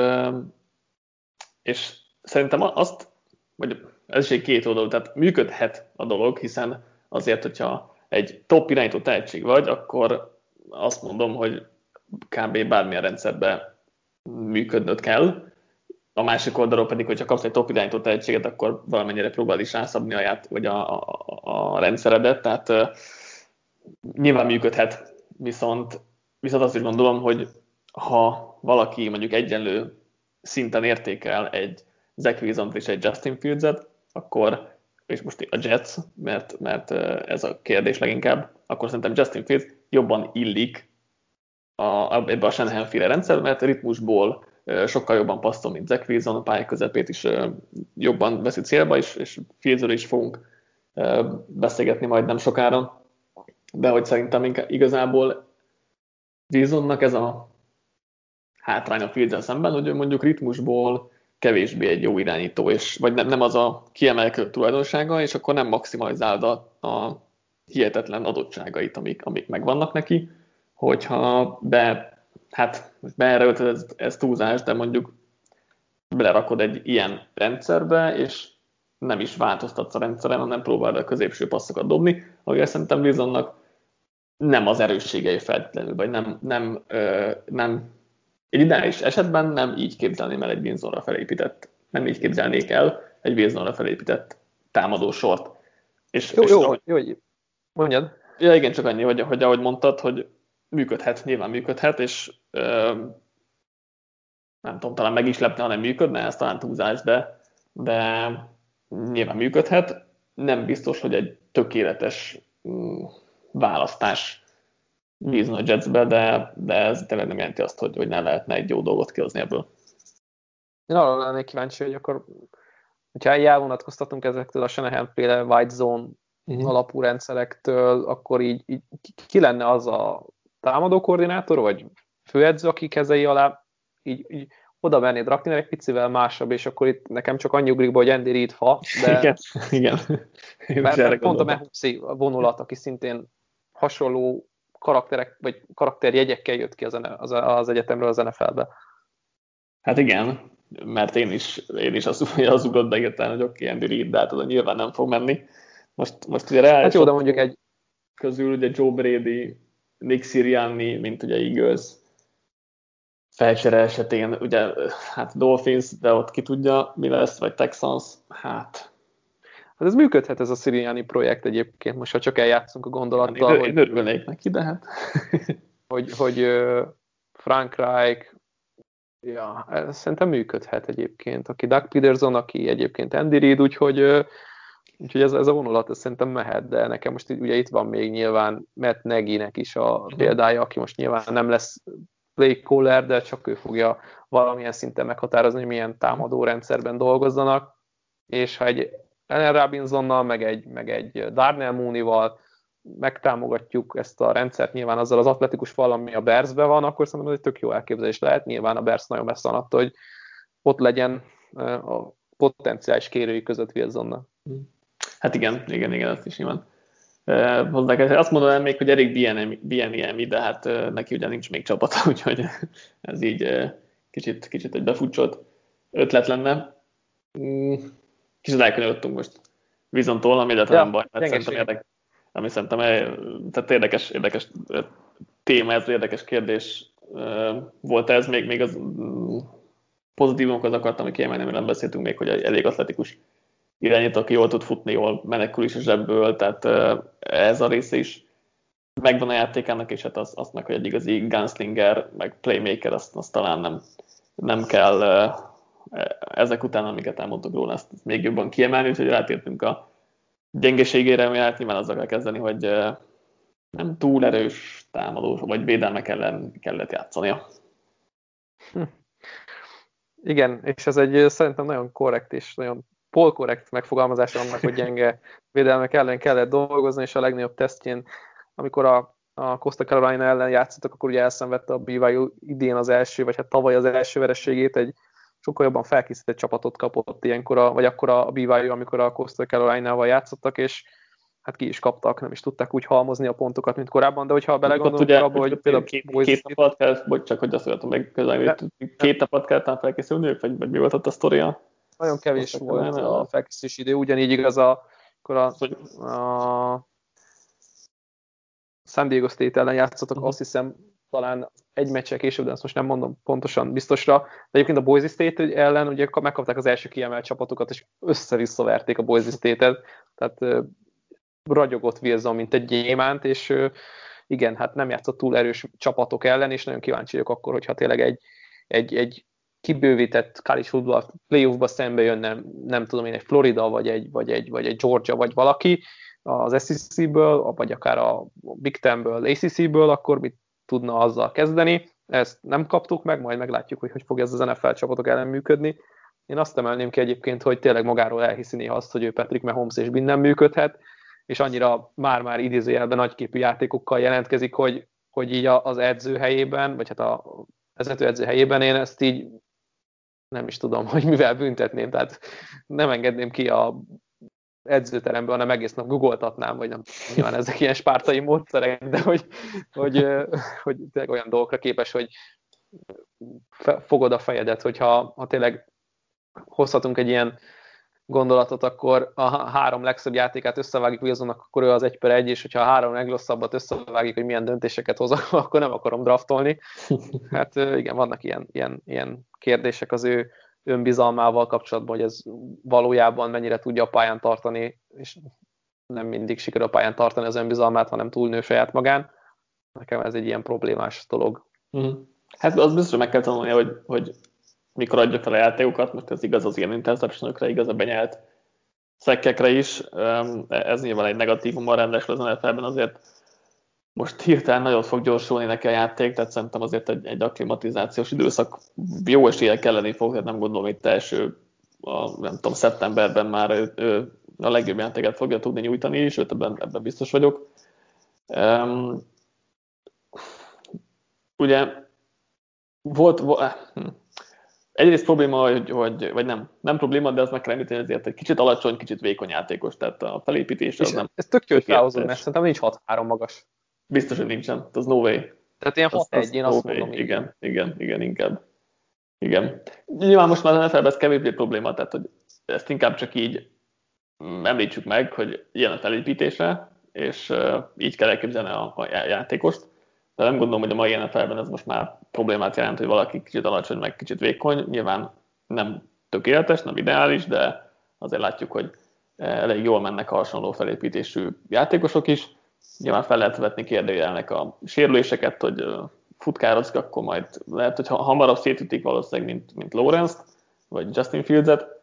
és szerintem azt, vagy ez is egy két oldalú, tehát működhet a dolog, hiszen azért, hogyha egy top irányító tehetség vagy, akkor azt mondom, hogy kb. bármilyen rendszerben működnöd kell. A másik oldalról pedig, hogyha kapsz egy top irányító tehetséget, akkor valamennyire próbáld is rászabni a, ját, vagy a, a, a rendszeredet, tehát uh, nyilván működhet, viszont, viszont azt is gondolom, hogy ha valaki mondjuk egyenlő szinten értékel egy Zach wilson és egy Justin Fields-et, akkor, és most a Jets, mert, mert ez a kérdés leginkább, akkor szerintem Justin Fields jobban illik a, ebbe a Shanahan féle rendszer, mert ritmusból sokkal jobban passzol, mint Zach Wilson, a pályák közepét is jobban veszi célba, és, és Fieldsről is fogunk beszélgetni majd nem sokára, de hogy szerintem igazából Wilsonnak ez a hátrány a fields szemben, hogy mondjuk ritmusból kevésbé egy jó irányító, és, vagy nem, nem az a kiemelkedő tulajdonsága, és akkor nem maximalizálod a, hihetetlen adottságait, amik, amik megvannak neki, hogyha be, hát beerőlted ez, ez túlzás, de mondjuk belerakod egy ilyen rendszerbe, és nem is változtatsz a rendszeren, hanem próbálod a középső passzokat dobni, ahogy szerintem Wilsonnak nem az erősségei feltétlenül, vagy nem, nem, ö, nem egy ideális esetben nem így képzelném el egy Wilsonra felépített, nem így képzelnék el egy Wilsonra felépített támadó sort. És, jó, és jó, ahogy, jó, mondjad. Ja, igen, csak annyi, hogy, hogy ahogy mondtad, hogy működhet, nyilván működhet, és ö, nem tudom, talán meg is lepne, ha nem működne, ez talán túlzás, de, de nyilván működhet. Nem biztos, hogy egy tökéletes mm, választás bízni a Jetsbe, de, de ez tényleg nem jelenti azt, hogy, hogy ne lehetne egy jó dolgot kihozni ebből. Én arra lennék kíváncsi, hogy akkor, hogyha elvonatkoztatunk ezektől a Shanahan féle White Zone uh-huh. alapú rendszerektől, akkor így, így ki lenne az a támadó koordinátor, vagy főedző, aki kezei alá így, így oda mennéd rakni, egy picivel másabb, és akkor itt nekem csak annyi ugrik be, hogy Andy Reid ha, de... Igen, igen. Mert, mert pont a Mehuszi vonulat, aki szintén hasonló karakterek, vagy karakterjegyekkel jött ki az, az, az egyetemről az NFL-be. Hát igen, mert én is, én is az, az ugrott beírtál, hogy oké, Andy Reid, de hát oda nyilván nem fog menni. Most, most ugye reális hát jó, de mondjuk egy... közül ugye Joe Brady, Nick Sirianni, mint ugye Eagles felcsere esetén, ugye hát Dolphins, de ott ki tudja, mi lesz, vagy Texans, hát Hát ez működhet ez a Siriani projekt egyébként, most ha csak eljátszunk a gondolattal. Én, hogy, örülnék neki, de hát. hogy, hogy Frank Reich, ja, ez szerintem működhet egyébként. Aki Doug Peterson, aki egyébként Andy Reid, úgyhogy, úgyhogy ez, ez a vonulat ez szerintem mehet, de nekem most ugye itt van még nyilván Matt Neginek is a példája, aki most nyilván nem lesz play caller, de csak ő fogja valamilyen szinten meghatározni, hogy milyen támadó rendszerben dolgozzanak, és ha egy Allen Robinsonnal, meg egy, meg egy Darnell Mooney-val megtámogatjuk ezt a rendszert nyilván azzal az atletikus fal, ami a Bersbe van, akkor szerintem ez egy tök jó elképzelés lehet. Nyilván a Bears nagyon messze van attól, hogy ott legyen a potenciális kérői között Wilsonnal. Hát igen, igen, igen, ezt is nyilván. Uh, azt mondanám még, hogy Erik Bieniemi, de hát neki ugye nincs még csapata, úgyhogy ez így kicsit, kicsit egy befutcsolt ötlet lenne. Elkanyarodtunk most. Vizontól, ami illetve ja, nem baj, mert szerintem érdekes, ami szerintem tehát érdekes, érdekes téma, ez érdekes kérdés volt ez, még, még az mm, pozitívumokat akartam kiemelni, mert nem beszéltünk még, hogy elég atletikus irányító, aki jól tud futni, jól menekül is a zsebből, tehát ez a része is megvan a játékának, és hát azt, azt meg, hogy egy igazi gunslinger, meg playmaker, azt, azt talán nem, nem kell ezek után, amiket elmondtuk róla, ezt még jobban kiemelni, úgyhogy rátértünk a gyengeségére, ami hát nyilván azzal kell kezdeni, hogy nem túl erős támadó, vagy védelmek ellen kellett játszania. Hm. Igen, és ez egy szerintem nagyon korrekt és nagyon polkorrekt megfogalmazása annak, hogy gyenge védelmek ellen kellett dolgozni, és a legnagyobb tesztjén, amikor a, a Costa Carolina ellen játszottak, akkor ugye elszenvedte a BYU idén az első, vagy hát tavaly az első vereségét, egy sokkal jobban felkészített csapatot kapott ilyenkor, a, vagy akkor a BYU, amikor a Costa Carolina-val játszottak, és hát ki is kaptak, nem is tudták úgy halmozni a pontokat, mint korábban, de hogyha belegondolunk ugye, abba, hogy például két, két napot kell, vagy csak hogy azt mondhatom meg közben, két napot kellett felkészülniük, vagy, vagy mi volt ott a sztoria? Nagyon kevés volt a felkészülési idő, ugyanígy igaz a, akkor a, a San Diego State ellen játszottak, uh-huh. azt hiszem talán egy meccsel később, de ezt most nem mondom pontosan biztosra. De egyébként a Boise State ellen ugye megkapták az első kiemelt csapatokat, és össze-visszaverték a Boise State-et, tehát ragyogott Wilson, mint egy gyémánt, és igen, hát nem játszott túl erős csapatok ellen, és nagyon kíváncsi vagyok akkor, hogyha tényleg egy, egy, egy kibővített college football playoffba szembe jön, nem, nem tudom én, egy Florida, vagy egy, vagy, egy, vagy egy Georgia, vagy valaki az SEC-ből, vagy akár a Big Ten-ből, ACC-ből, akkor mit tudna azzal kezdeni. Ezt nem kaptuk meg, majd meglátjuk, hogy hogy fog ez az NFL csapatok ellen működni. Én azt emelném ki egyébként, hogy tényleg magáról elhiszi néha azt, hogy ő Patrick Mahomes és minden működhet, és annyira már-már idézőjelben nagyképű játékokkal jelentkezik, hogy, hogy így az edző helyében, vagy hát a vezető edző helyében én ezt így nem is tudom, hogy mivel büntetném, tehát nem engedném ki a edzőteremből, hanem egész nap googoltatnám, vagy nem nyilván ezek ilyen spártai módszerek, de hogy, hogy, hogy tényleg olyan dolgokra képes, hogy fogod a fejedet, hogyha ha tényleg hozhatunk egy ilyen gondolatot, akkor a három legszebb játékát összevágjuk Wilsonnak, akkor ő az egy per egy, és hogyha a három legrosszabbat összevágjuk, hogy milyen döntéseket hoz, akkor nem akarom draftolni. Hát igen, vannak ilyen, ilyen, ilyen kérdések az ő önbizalmával kapcsolatban, hogy ez valójában mennyire tudja a pályán tartani, és nem mindig sikerül a pályán tartani az önbizalmát, hanem túlnő saját magán. Nekem ez egy ilyen problémás dolog. Mm. Hát az biztos, hogy meg kell tanulni, hogy, hogy mikor adja fel a játékokat, most ez igaz az ilyen interceptionokra, igaz a benyelt szekkekre is. Ez nyilván egy negatívummal rendes az NFL-ben azért most hirtelen nagyon fog gyorsulni neki a játék, tehát szerintem azért egy, egy akklimatizációs időszak jó esélye kelleni fog, tehát nem gondolom itt első, a, nem tudom, szeptemberben már ő, ő a legjobb játéket fogja tudni nyújtani, sőt ebben, ebben biztos vagyok. Um, ugye volt, vo, hm. egyrészt probléma, hogy, hogy, vagy nem, nem probléma, de az meg kell említeni, ezért egy kicsit alacsony, kicsit vékony játékos, tehát a felépítés az nem. Ez tök jó, hogy felhozod, mert szerintem nincs 6-3 magas. Biztos, hogy nincsen. Az no way. Tehát ilyen 6-1, én azt no mondom. Way. Igen, igen, igen, inkább. Igen. Nyilván most már az NFL-ben ez kevésbé probléma, tehát hogy ezt inkább csak így említsük meg, hogy ilyen a felépítése, és így kell elképzelni a, a játékost. De nem gondolom, hogy a mai NFL-ben ez most már problémát jelent, hogy valaki kicsit alacsony, meg kicsit vékony. Nyilván nem tökéletes, nem ideális, de azért látjuk, hogy elég jól mennek a hasonló felépítésű játékosok is. Nyilván fel lehet vetni kérdőjelnek a sérüléseket, hogy futkározik, akkor majd lehet, hogy hamarabb szétütik valószínűleg, mint, mint Lawrence-t, vagy Justin Fields-et,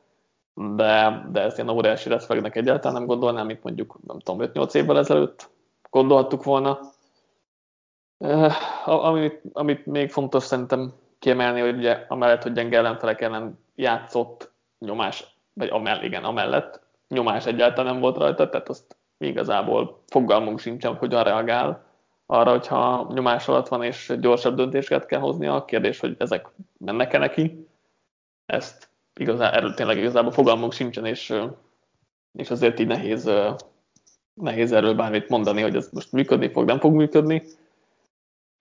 de, de ezt ilyen óriási retfegnek egyáltalán nem gondolnám, mint mondjuk, nem tudom, 5-8 évvel ezelőtt gondolhattuk volna. Amit, amit még fontos szerintem kiemelni, hogy ugye amellett, hogy gyenge ellenfelek ellen játszott nyomás, vagy amell, igen, amellett nyomás egyáltalán nem volt rajta, tehát azt igazából fogalmunk sincsen, hogy hogyan reagál arra, hogyha nyomás alatt van és gyorsabb döntéseket kell hoznia. A kérdés, hogy ezek mennek-e neki. Ezt igazán, erről tényleg igazából fogalmunk sincsen, és, és azért így nehéz, nehéz erről bármit mondani, hogy ez most működni fog, nem fog működni.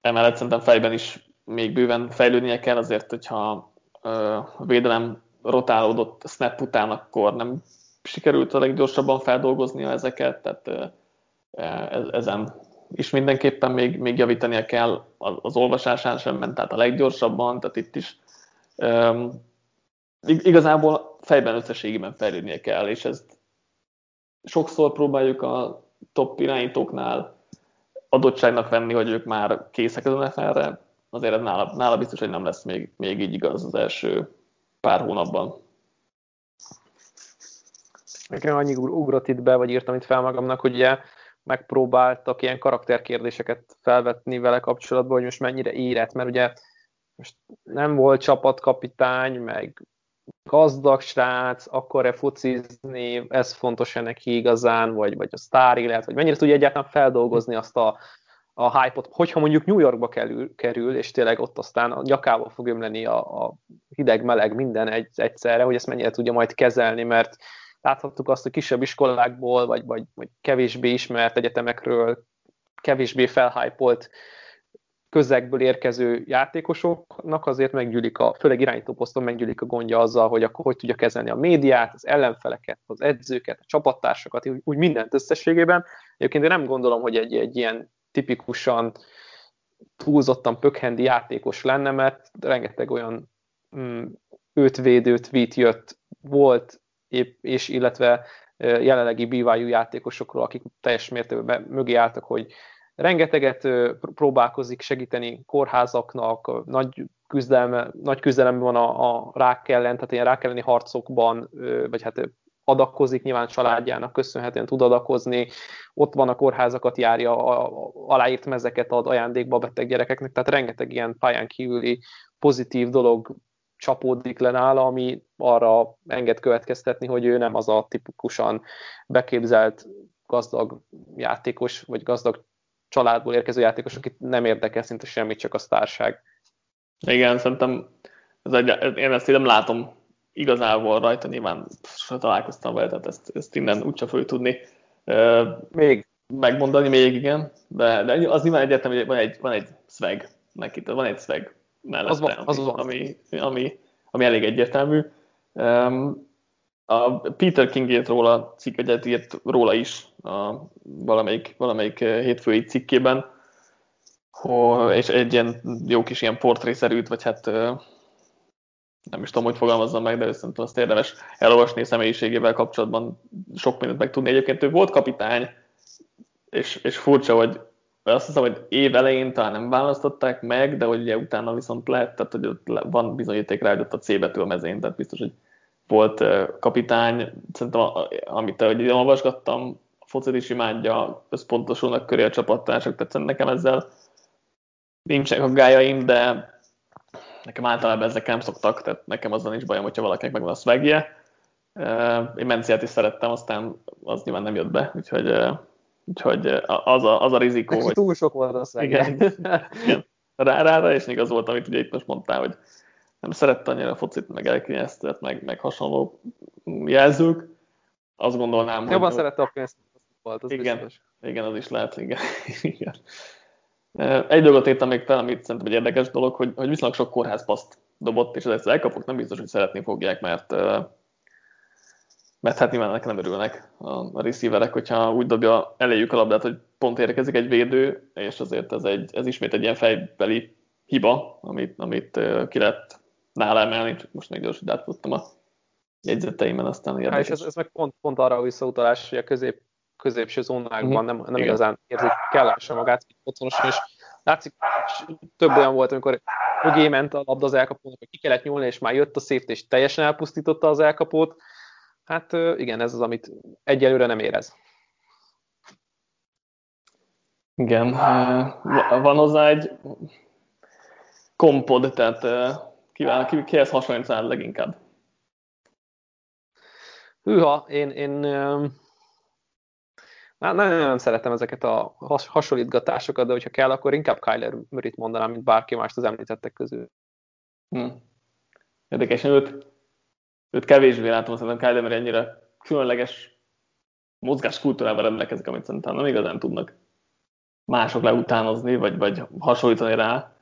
Emellett szerintem fejben is még bőven fejlődnie kell, azért, hogyha a védelem rotálódott snap után, akkor nem sikerült a leggyorsabban feldolgoznia ezeket, tehát ezen is mindenképpen még, még javítania kell, az olvasásán sem ment, tehát a leggyorsabban, tehát itt is um, igazából fejben összességében fejlődnie kell, és ezt sokszor próbáljuk a top irányítóknál adottságnak venni, hogy ők már készek ezen nfl azért ez nála, nála biztos, hogy nem lesz még, még így igaz az első pár hónapban. Nekem annyi ugrott itt be, vagy írtam itt fel magamnak, hogy ugye megpróbáltak ilyen karakterkérdéseket felvetni vele kapcsolatban, hogy most mennyire érett, mert ugye most nem volt csapatkapitány, meg gazdag srác, akar-e focizni, ez fontos-e neki igazán, vagy, vagy a sztár élet, vagy mennyire tudja egyáltalán feldolgozni azt a, a hype-ot, hogyha mondjuk New Yorkba kerül, kerül, és tényleg ott aztán a nyakába fog ömleni a, a hideg-meleg minden egy, egyszerre, hogy ezt mennyire tudja majd kezelni, mert láthattuk azt, hogy kisebb iskolákból, vagy, vagy, vagy kevésbé ismert egyetemekről, kevésbé felhájpolt közegből érkező játékosoknak azért meggyűlik a, főleg irányító poszton meggyűlik a gondja azzal, hogy akkor hogy tudja kezelni a médiát, az ellenfeleket, az edzőket, a csapattársakat, úgy mindent összességében. Egyébként én nem gondolom, hogy egy, egy ilyen tipikusan túlzottan pökhendi játékos lenne, mert rengeteg olyan mm, őt védő tweet jött, volt, és illetve jelenlegi BYU játékosokról, akik teljes mértékben mögé álltak, hogy rengeteget próbálkozik segíteni kórházaknak, nagy, küzdelme, nagy küzdelemben van a, a rák ellen, tehát ilyen rák elleni harcokban, vagy hát adakozik, nyilván családjának köszönhetően tud adakozni, ott van a kórházakat járja, aláírt mezeket ad ajándékba a beteg gyerekeknek, tehát rengeteg ilyen pályán kívüli pozitív dolog csapódik le nála, ami arra enged következtetni, hogy ő nem az a tipikusan beképzelt gazdag játékos, vagy gazdag családból érkező játékos, akit nem érdekel szinte semmit, csak a sztárság. Igen, szerintem ez egy, én ezt nem látom igazából rajta, nyilván találkoztam vele, tehát ezt, ezt innen úgyse fogjuk tudni még? megmondani még, igen, de, de az nyilván egyértelmű, hogy van egy, van egy swag neki, van egy swag mellette, az van, az van. Ami, ami, ami elég egyértelmű. Um, a Peter King írt róla, cikk egyet írt róla is a valamelyik, valamelyik hétfői cikkében, és egy ilyen jó kis ilyen portrészerűt, vagy hát nem is tudom, hogy fogalmazzam meg, de szerintem azt érdemes elolvasni a személyiségével kapcsolatban sok mindent megtudni. Egyébként ő volt kapitány, és, és furcsa, hogy azt hiszem, hogy év elején talán nem választották meg, de hogy ugye utána viszont lehet, tehát hogy ott van bizonyíték rá, hogy ott a C betű a mezén, tehát biztos, hogy volt kapitány. Szerintem, amit hogy olvasgattam, a focit is imádja, összpontosulnak köré a csapattársak, tehát nekem ezzel nincsenek aggájaim, de nekem általában ezek nem szoktak, tehát nekem azzal nincs bajom, hogyha valakinek megvan a swagje. Én Menciát is szerettem, aztán az nyilván nem jött be, úgyhogy, úgyhogy az, a, az a rizikó, hogy... Túl sok volt a swagje. Igen, igen. Rá, rá, rá is igaz volt, amit ugye itt most mondtál, hogy nem szerette annyira a focit, meg elkényeztet, meg, meg hasonló jelzők. Azt gondolnám, Jobban hogy... Jobban szerette a pénzt, volt, az igen, biztos. igen, az is lehet, igen. igen. Egy dolgot értem még fel, amit szerintem egy érdekes dolog, hogy, hogy viszonylag sok kórházpaszt dobott, és az elkapok nem biztos, hogy szeretni fogják, mert, mert hát nyilván ennek nem örülnek a, receiverek, hogyha úgy dobja eléjük a labdát, hogy pont érkezik egy védő, és azért ez, egy, ez ismét egy ilyen fejbeli hiba, amit, amit ki lehet nála emelni, csak most még gyorsan átfuttam a jegyzeteimen, aztán érdekes. Há, és ez, ez meg pont, pont arra a visszautalás, hogy a közép középső zónákban mm. nem, nem igazán érzik kellemesen magát otthonosan, és látszik, több olyan volt, amikor mögé ment a labda az elkapónak, hogy ki kellett nyúlni, és már jött a safety, és teljesen elpusztította az elkapót. Hát igen, ez az, amit egyelőre nem érez. Igen, van hozzá egy kompod, tehát kivel, ki, kihez hasonlít leginkább? Hűha, én, én nagyon, nagyon szeretem ezeket a has, hasonlítgatásokat, de hogyha kell, akkor inkább Kyler Murray-t mondanám, mint bárki mást az említettek közül. Hm. Érdekes, őt, őt kevésbé látom, szerintem Kyler Murray ennyire különleges mozgáskultúrával rendelkezik, amit szerintem nem igazán tudnak mások leutánozni, vagy, vagy hasonlítani rá.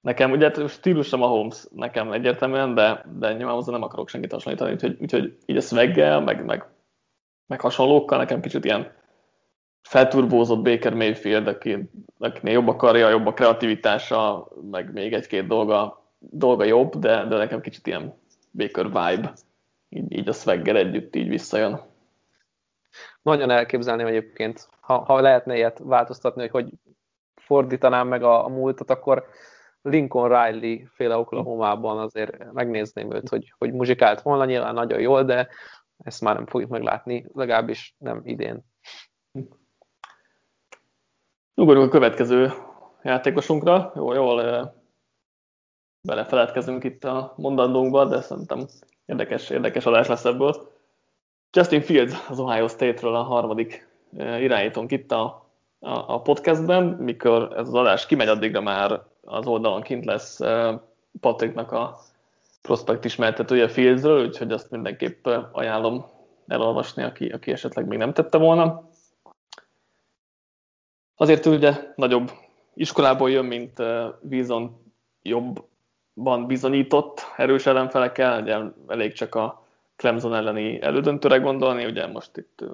Nekem ugye hát stílusom a Holmes nekem egyértelműen, de, de nyilván nem akarok senkit hasonlítani, úgyhogy, úgyhogy így a szveggel, meg, meg, meg hasonlókkal nekem kicsit ilyen felturbózott Baker Mayfield, aki, akinél jobb a karja, jobb a kreativitása, meg még egy-két dolga, dolga jobb, de, de nekem kicsit ilyen Baker vibe, így, így a swagger együtt így visszajön. Nagyon elképzelném egyébként, ha, ha lehetne ilyet változtatni, hogy hogy fordítanám meg a, a múltat, akkor Lincoln Riley féle Oklahoma-ban azért megnézném őt, hogy, hogy muzsikált volna, nyilván nagyon jól, de ezt már nem fogjuk meglátni, legalábbis nem idén. Ugorjunk a következő játékosunkra. Jó, jól belefeledkezünk itt a mondandónkba, de szerintem érdekes, érdekes adás lesz ebből. Justin Fields az Ohio State-ről a harmadik irányítónk itt a, a, a podcastben, mikor ez az adás kimegy, addigra már az oldalon kint lesz Patricknak a prospekt ismertetője Fieldsről, úgyhogy azt mindenképp ajánlom elolvasni, aki, aki esetleg még nem tette volna. Azért ugye nagyobb iskolából jön, mint Wilson jobban bizonyított erős ellenfelekkel, ugye elég csak a Clemson elleni elődöntőre gondolni, ugye most itt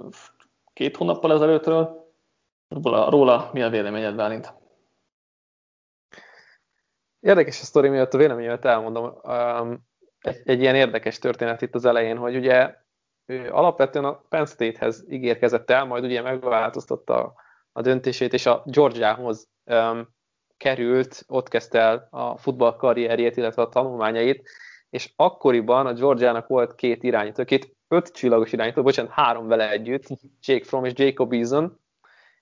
két hónappal ezelőttről. Róla, róla mi a véleményed, Bálint? Érdekes a sztori miatt a véleményemet elmondom. Egy, egy ilyen érdekes történet itt az elején, hogy ugye ő alapvetően a Penn State-hez ígérkezett el, majd ugye megváltoztatta a döntését, és a Georgiahoz került, ott kezdte el a futball karrierjét, illetve a tanulmányait, és akkoriban a Georgiának volt két irányító, két öt csillagos irányító, bocsánat, három vele együtt, Jake Fromm és Jacob Eason,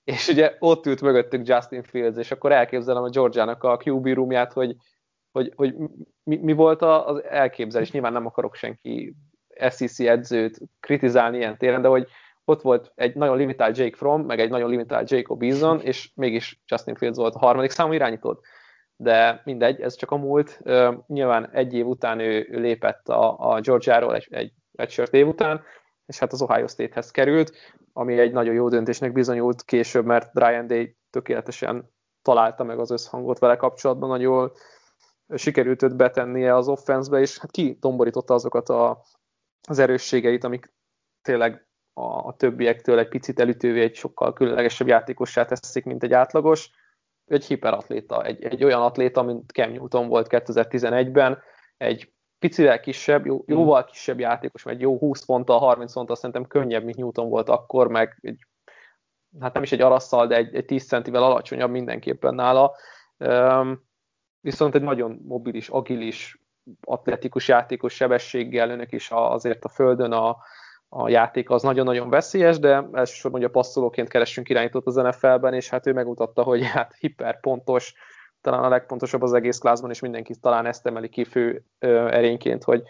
és ugye ott ült mögöttük Justin Fields, és akkor elképzelem a Georgiának a QB roomját, hogy, hogy, hogy mi, mi volt az elképzelés. Nyilván nem akarok senki SEC edzőt kritizálni ilyen téren, de hogy ott volt egy nagyon limitált Jake Fromm, meg egy nagyon limitált Jacob Eason, és mégis Justin Fields volt a harmadik számú irányítót. De mindegy, ez csak a múlt. Nyilván egy év után ő, ő lépett a, a Georgia-ról egy, egy redshirt év után, és hát az Ohio State-hez került, ami egy nagyon jó döntésnek bizonyult később, mert Brian Day tökéletesen találta meg az összhangot vele kapcsolatban, nagyon jól sikerült őt betennie az offenszbe, és hát ki domborította azokat a, az erősségeit, amik tényleg a, a többiektől egy picit elütővé egy sokkal különlegesebb játékossá teszik, mint egy átlagos. Egy hiperatléta, egy, egy olyan atléta, mint Cam Newton volt 2011-ben, egy picivel kisebb, jó, jóval kisebb játékos, vagy jó 20 ponttal, 30 ponttal szerintem könnyebb, mint Newton volt akkor, meg egy, hát nem is egy arasszal, de egy, egy 10 centivel alacsonyabb mindenképpen nála. Um, viszont egy nagyon mobilis, agilis, atletikus játékos sebességgel, önök is azért a földön a, a játék az nagyon-nagyon veszélyes, de elsősorban ugye passzolóként keressünk irányítót az NFL-ben, és hát ő megmutatta, hogy hát hiperpontos, talán a legpontosabb az egész klászban, és mindenki talán ezt emeli ki fő erényként, hogy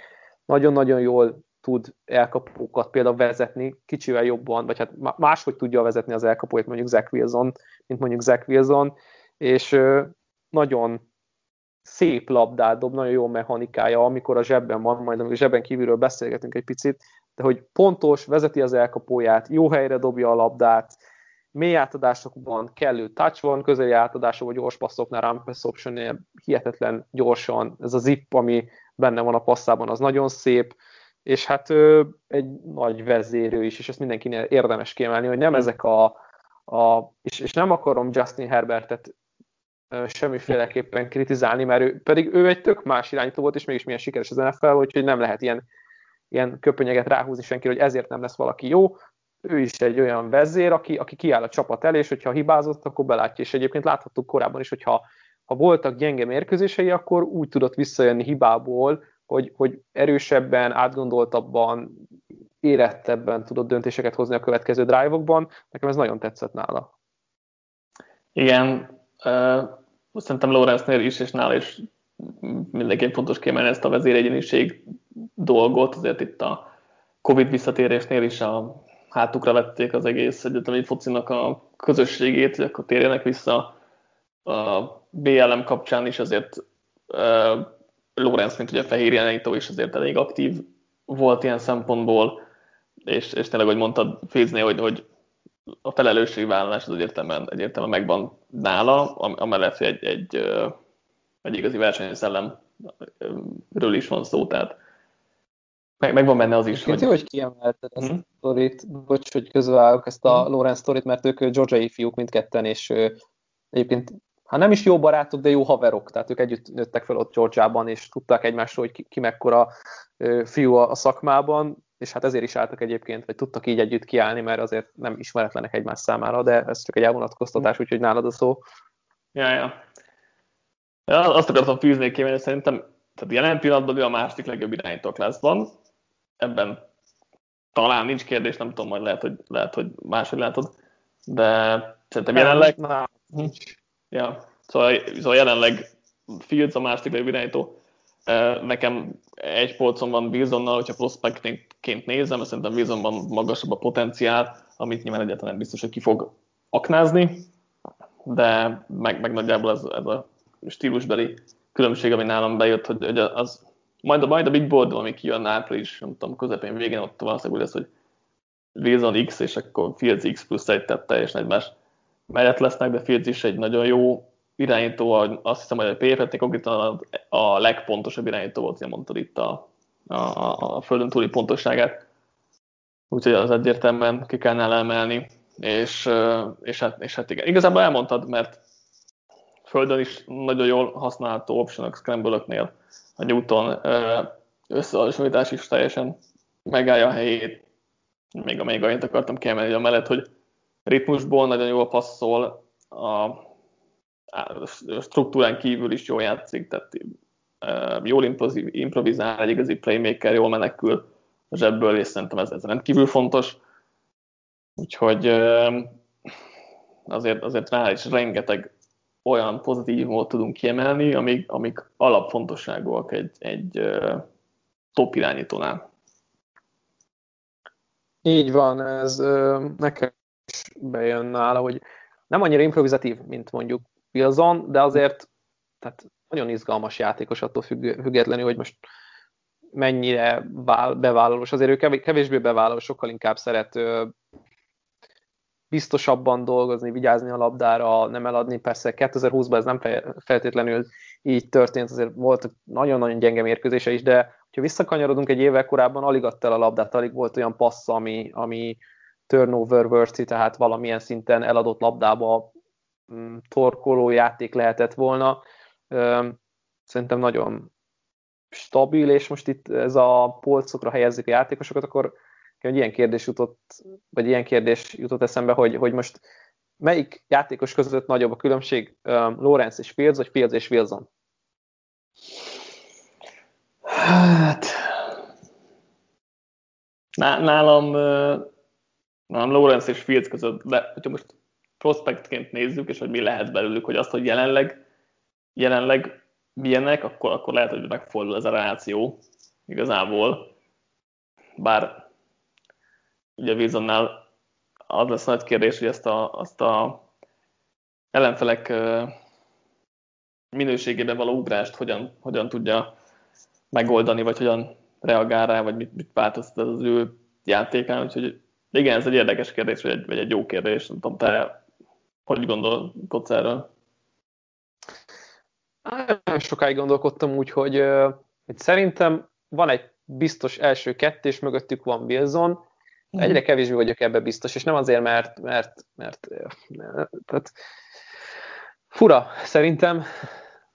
nagyon-nagyon jól tud elkapókat például vezetni, kicsivel jobban, vagy hát máshogy tudja vezetni az elkapóit mondjuk Zach Wilson, mint mondjuk Zach Wilson, és nagyon szép labdát dob, nagyon jó mechanikája, amikor a zsebben van, majd amikor a zsebben kívülről beszélgetünk egy picit, de hogy pontos, vezeti az elkapóját, jó helyre dobja a labdát, mély átadásokban kellő touch van, közeli vagy gyors passzoknál, run pass option hihetetlen gyorsan, ez a zip, ami benne van a passzában, az nagyon szép, és hát ő egy nagy vezérő is, és ezt mindenkinél érdemes kiemelni, hogy nem ezek a, a és, és nem akarom Justin Herbertet semmiféleképpen kritizálni, mert ő, pedig ő egy tök más irányító volt, és mégis milyen sikeres az NFL, úgyhogy nem lehet ilyen, ilyen köpönyeget ráhúzni senki, hogy ezért nem lesz valaki jó. Ő is egy olyan vezér, aki, aki kiáll a csapat elé, és hogyha hibázott, akkor belátja. És egyébként láthattuk korábban is, hogyha ha voltak gyenge mérkőzései, akkor úgy tudott visszajönni hibából, hogy, hogy erősebben, átgondoltabban, érettebben tudott döntéseket hozni a következő drive-okban. Nekem ez nagyon tetszett nála. Igen, szerintem Lawrence-nél is, és nála is mindenképp fontos kiemelni ezt a vezéregyéniség dolgot, azért itt a Covid visszatérésnél is a hátukra vették az egész egyetemi focinak a közösségét, hogy akkor térjenek vissza. A BLM kapcsán is azért uh, Lorenz, mint ugye fehér jelenító is azért elég aktív volt ilyen szempontból, és, és tényleg, hogy mondtad Féznél, hogy, hogy a felelősségvállalás az egyértelműen, egyértelműen megvan nála, amellett, hogy egy, egy, egy igazi versenyszellem ről is van szó, tehát meg, megvan benne az is, hogy... Jó, hogy kiemelted ezt hmm? a sztorit, bocs, hogy közbeállok ezt a hmm. Lorenz sztorit, mert ők georgiai fiúk mindketten, és egyébként hát nem is jó barátok, de jó haverok, tehát ők együtt nőttek fel ott Georgiában, és tudták egymásról, hogy ki, ki mekkora fiú a, a szakmában, és hát ezért is álltak egyébként, vagy tudtak így együtt kiállni, mert azért nem ismeretlenek egymás számára, de ez csak egy elvonatkoztatás, hm. úgyhogy nálad a szó. Ja, ja. ja azt akartam fűzni ki, mert szerintem tehát jelen pillanatban ő a második legjobb irányító van. Ebben talán nincs kérdés, nem tudom, majd lehet, hogy, lehet, hogy máshogy látod, de szerintem jelenleg... Nem, nincs. Ja, szóval, szóval jelenleg Fields a legjobb irányító. Nekem egy polcon van Wilsonnal, hogyha prospektként nézem, szerintem Wilsonban magasabb a potenciál, amit nyilván egyáltalán nem biztos, hogy ki fog aknázni, de meg, meg nagyjából ez, ez a stílusbeli különbség, ami nálam bejött, hogy, hogy az majd a, majd a big board ami kijön április, nem tudom, közepén, végén ott valószínűleg lesz, hogy Wilson X, és akkor Fields X plusz egy tett teljesen egymás mellett lesznek, de Fields is egy nagyon jó irányító, azt hiszem, hogy a PFT konkrétan a, legpontosabb irányító volt, hogy mondtad itt a, a, a földön túli pontosságát. Úgyhogy az egyértelműen ki kellene emelni, és, és, hát, és hát igen. Igazából elmondtad, mert földön is nagyon jól használható optionok scramble a Newton összehasonlítás is teljesen megállja a helyét. Még, még annyit akartam kiemelni, hogy mellett, hogy ritmusból nagyon jól passzol, a struktúrán kívül is jól játszik, tehát jól improvizál, egy igazi playmaker, jól menekül a zsebből, és szerintem ez, ez rendkívül fontos. Úgyhogy azért, azért rá is rengeteg olyan pozitívumot tudunk kiemelni, amik, amik alapfontosságúak egy, egy top irányítónál. Így van, ez nekem is bejön nála, hogy nem annyira improvizatív, mint mondjuk Wilson, de azért tehát nagyon izgalmas játékos attól függ, függetlenül, hogy most mennyire vál, bevállalós. Azért ő kevésbé bevállaló, sokkal inkább szeret biztosabban dolgozni, vigyázni a labdára, nem eladni. Persze 2020-ban ez nem feltétlenül így történt, azért volt nagyon-nagyon gyenge mérkőzése is, de ha visszakanyarodunk egy évvel korábban, alig adta el a labdát, alig volt olyan passz, ami, ami turnover worthy, tehát valamilyen szinten eladott labdába mm, torkoló játék lehetett volna. Szerintem nagyon stabil, és most itt ez a polcokra helyezik a játékosokat, akkor egy ilyen kérdés jutott, vagy ilyen kérdés jutott eszembe, hogy, hogy most melyik játékos között nagyobb a különbség, um, Lawrence és Fields, vagy Fields és Wilson? Hát, nálam, nálam Lawrence és Fields között, de hogyha most prospektként nézzük, és hogy mi lehet belőlük, hogy azt, hogy jelenleg, jelenleg milyenek, akkor, akkor lehet, hogy megfordul ez a reláció igazából. Bár ugye Wilsonnál az lesz nagy kérdés, hogy ezt a, azt a ellenfelek minőségében való ugrást hogyan, hogyan tudja megoldani, vagy hogyan reagál rá, vagy mit, mit változtat az ő játékán. Úgyhogy igen, ez egy érdekes kérdés, vagy egy, vagy egy jó kérdés. Nem tudom, te hogy gondolkodsz erről? Sokáig gondolkodtam úgy, hogy, hogy szerintem van egy biztos első kettő, mögöttük van Wilson. Egyre kevésbé vagyok ebbe biztos, és nem azért, mert, mert, mert, tehát fura, szerintem,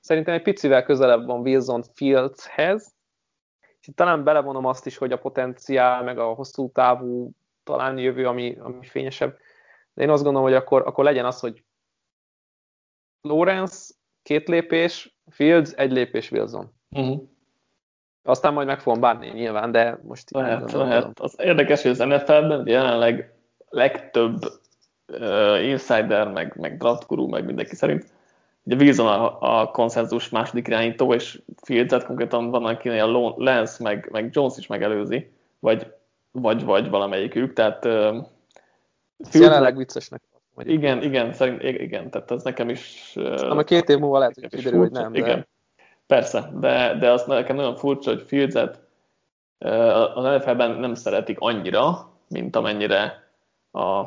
szerintem egy picivel közelebb van Wilson Fieldshez, és itt talán belevonom azt is, hogy a potenciál, meg a hosszú távú talán jövő, ami, ami fényesebb, de én azt gondolom, hogy akkor, akkor legyen az, hogy Lawrence két lépés, Fields egy lépés Wilson. Uh-huh. Aztán majd meg fogom bánni nyilván, de most... Lehet, lehet. Az érdekes, hogy az NFL-ben jelenleg legtöbb uh, insider, meg, meg draft guru, meg mindenki szerint ugye Wilson a, a konszenzus második irányító, és Fields-et konkrétan van, akinél a Lance, meg, meg Jones is megelőzi, vagy, vagy, vagy valamelyikük, tehát uh, jelenleg viccesnek. Igen, igen, szerint, igen, tehát ez nekem is... Uh, a két év múlva lehet, hogy kiderül, hogy nem. De... Persze, de, de azt nekem nagyon furcsa, hogy Fields-et az NFL-ben nem szeretik annyira, mint amennyire a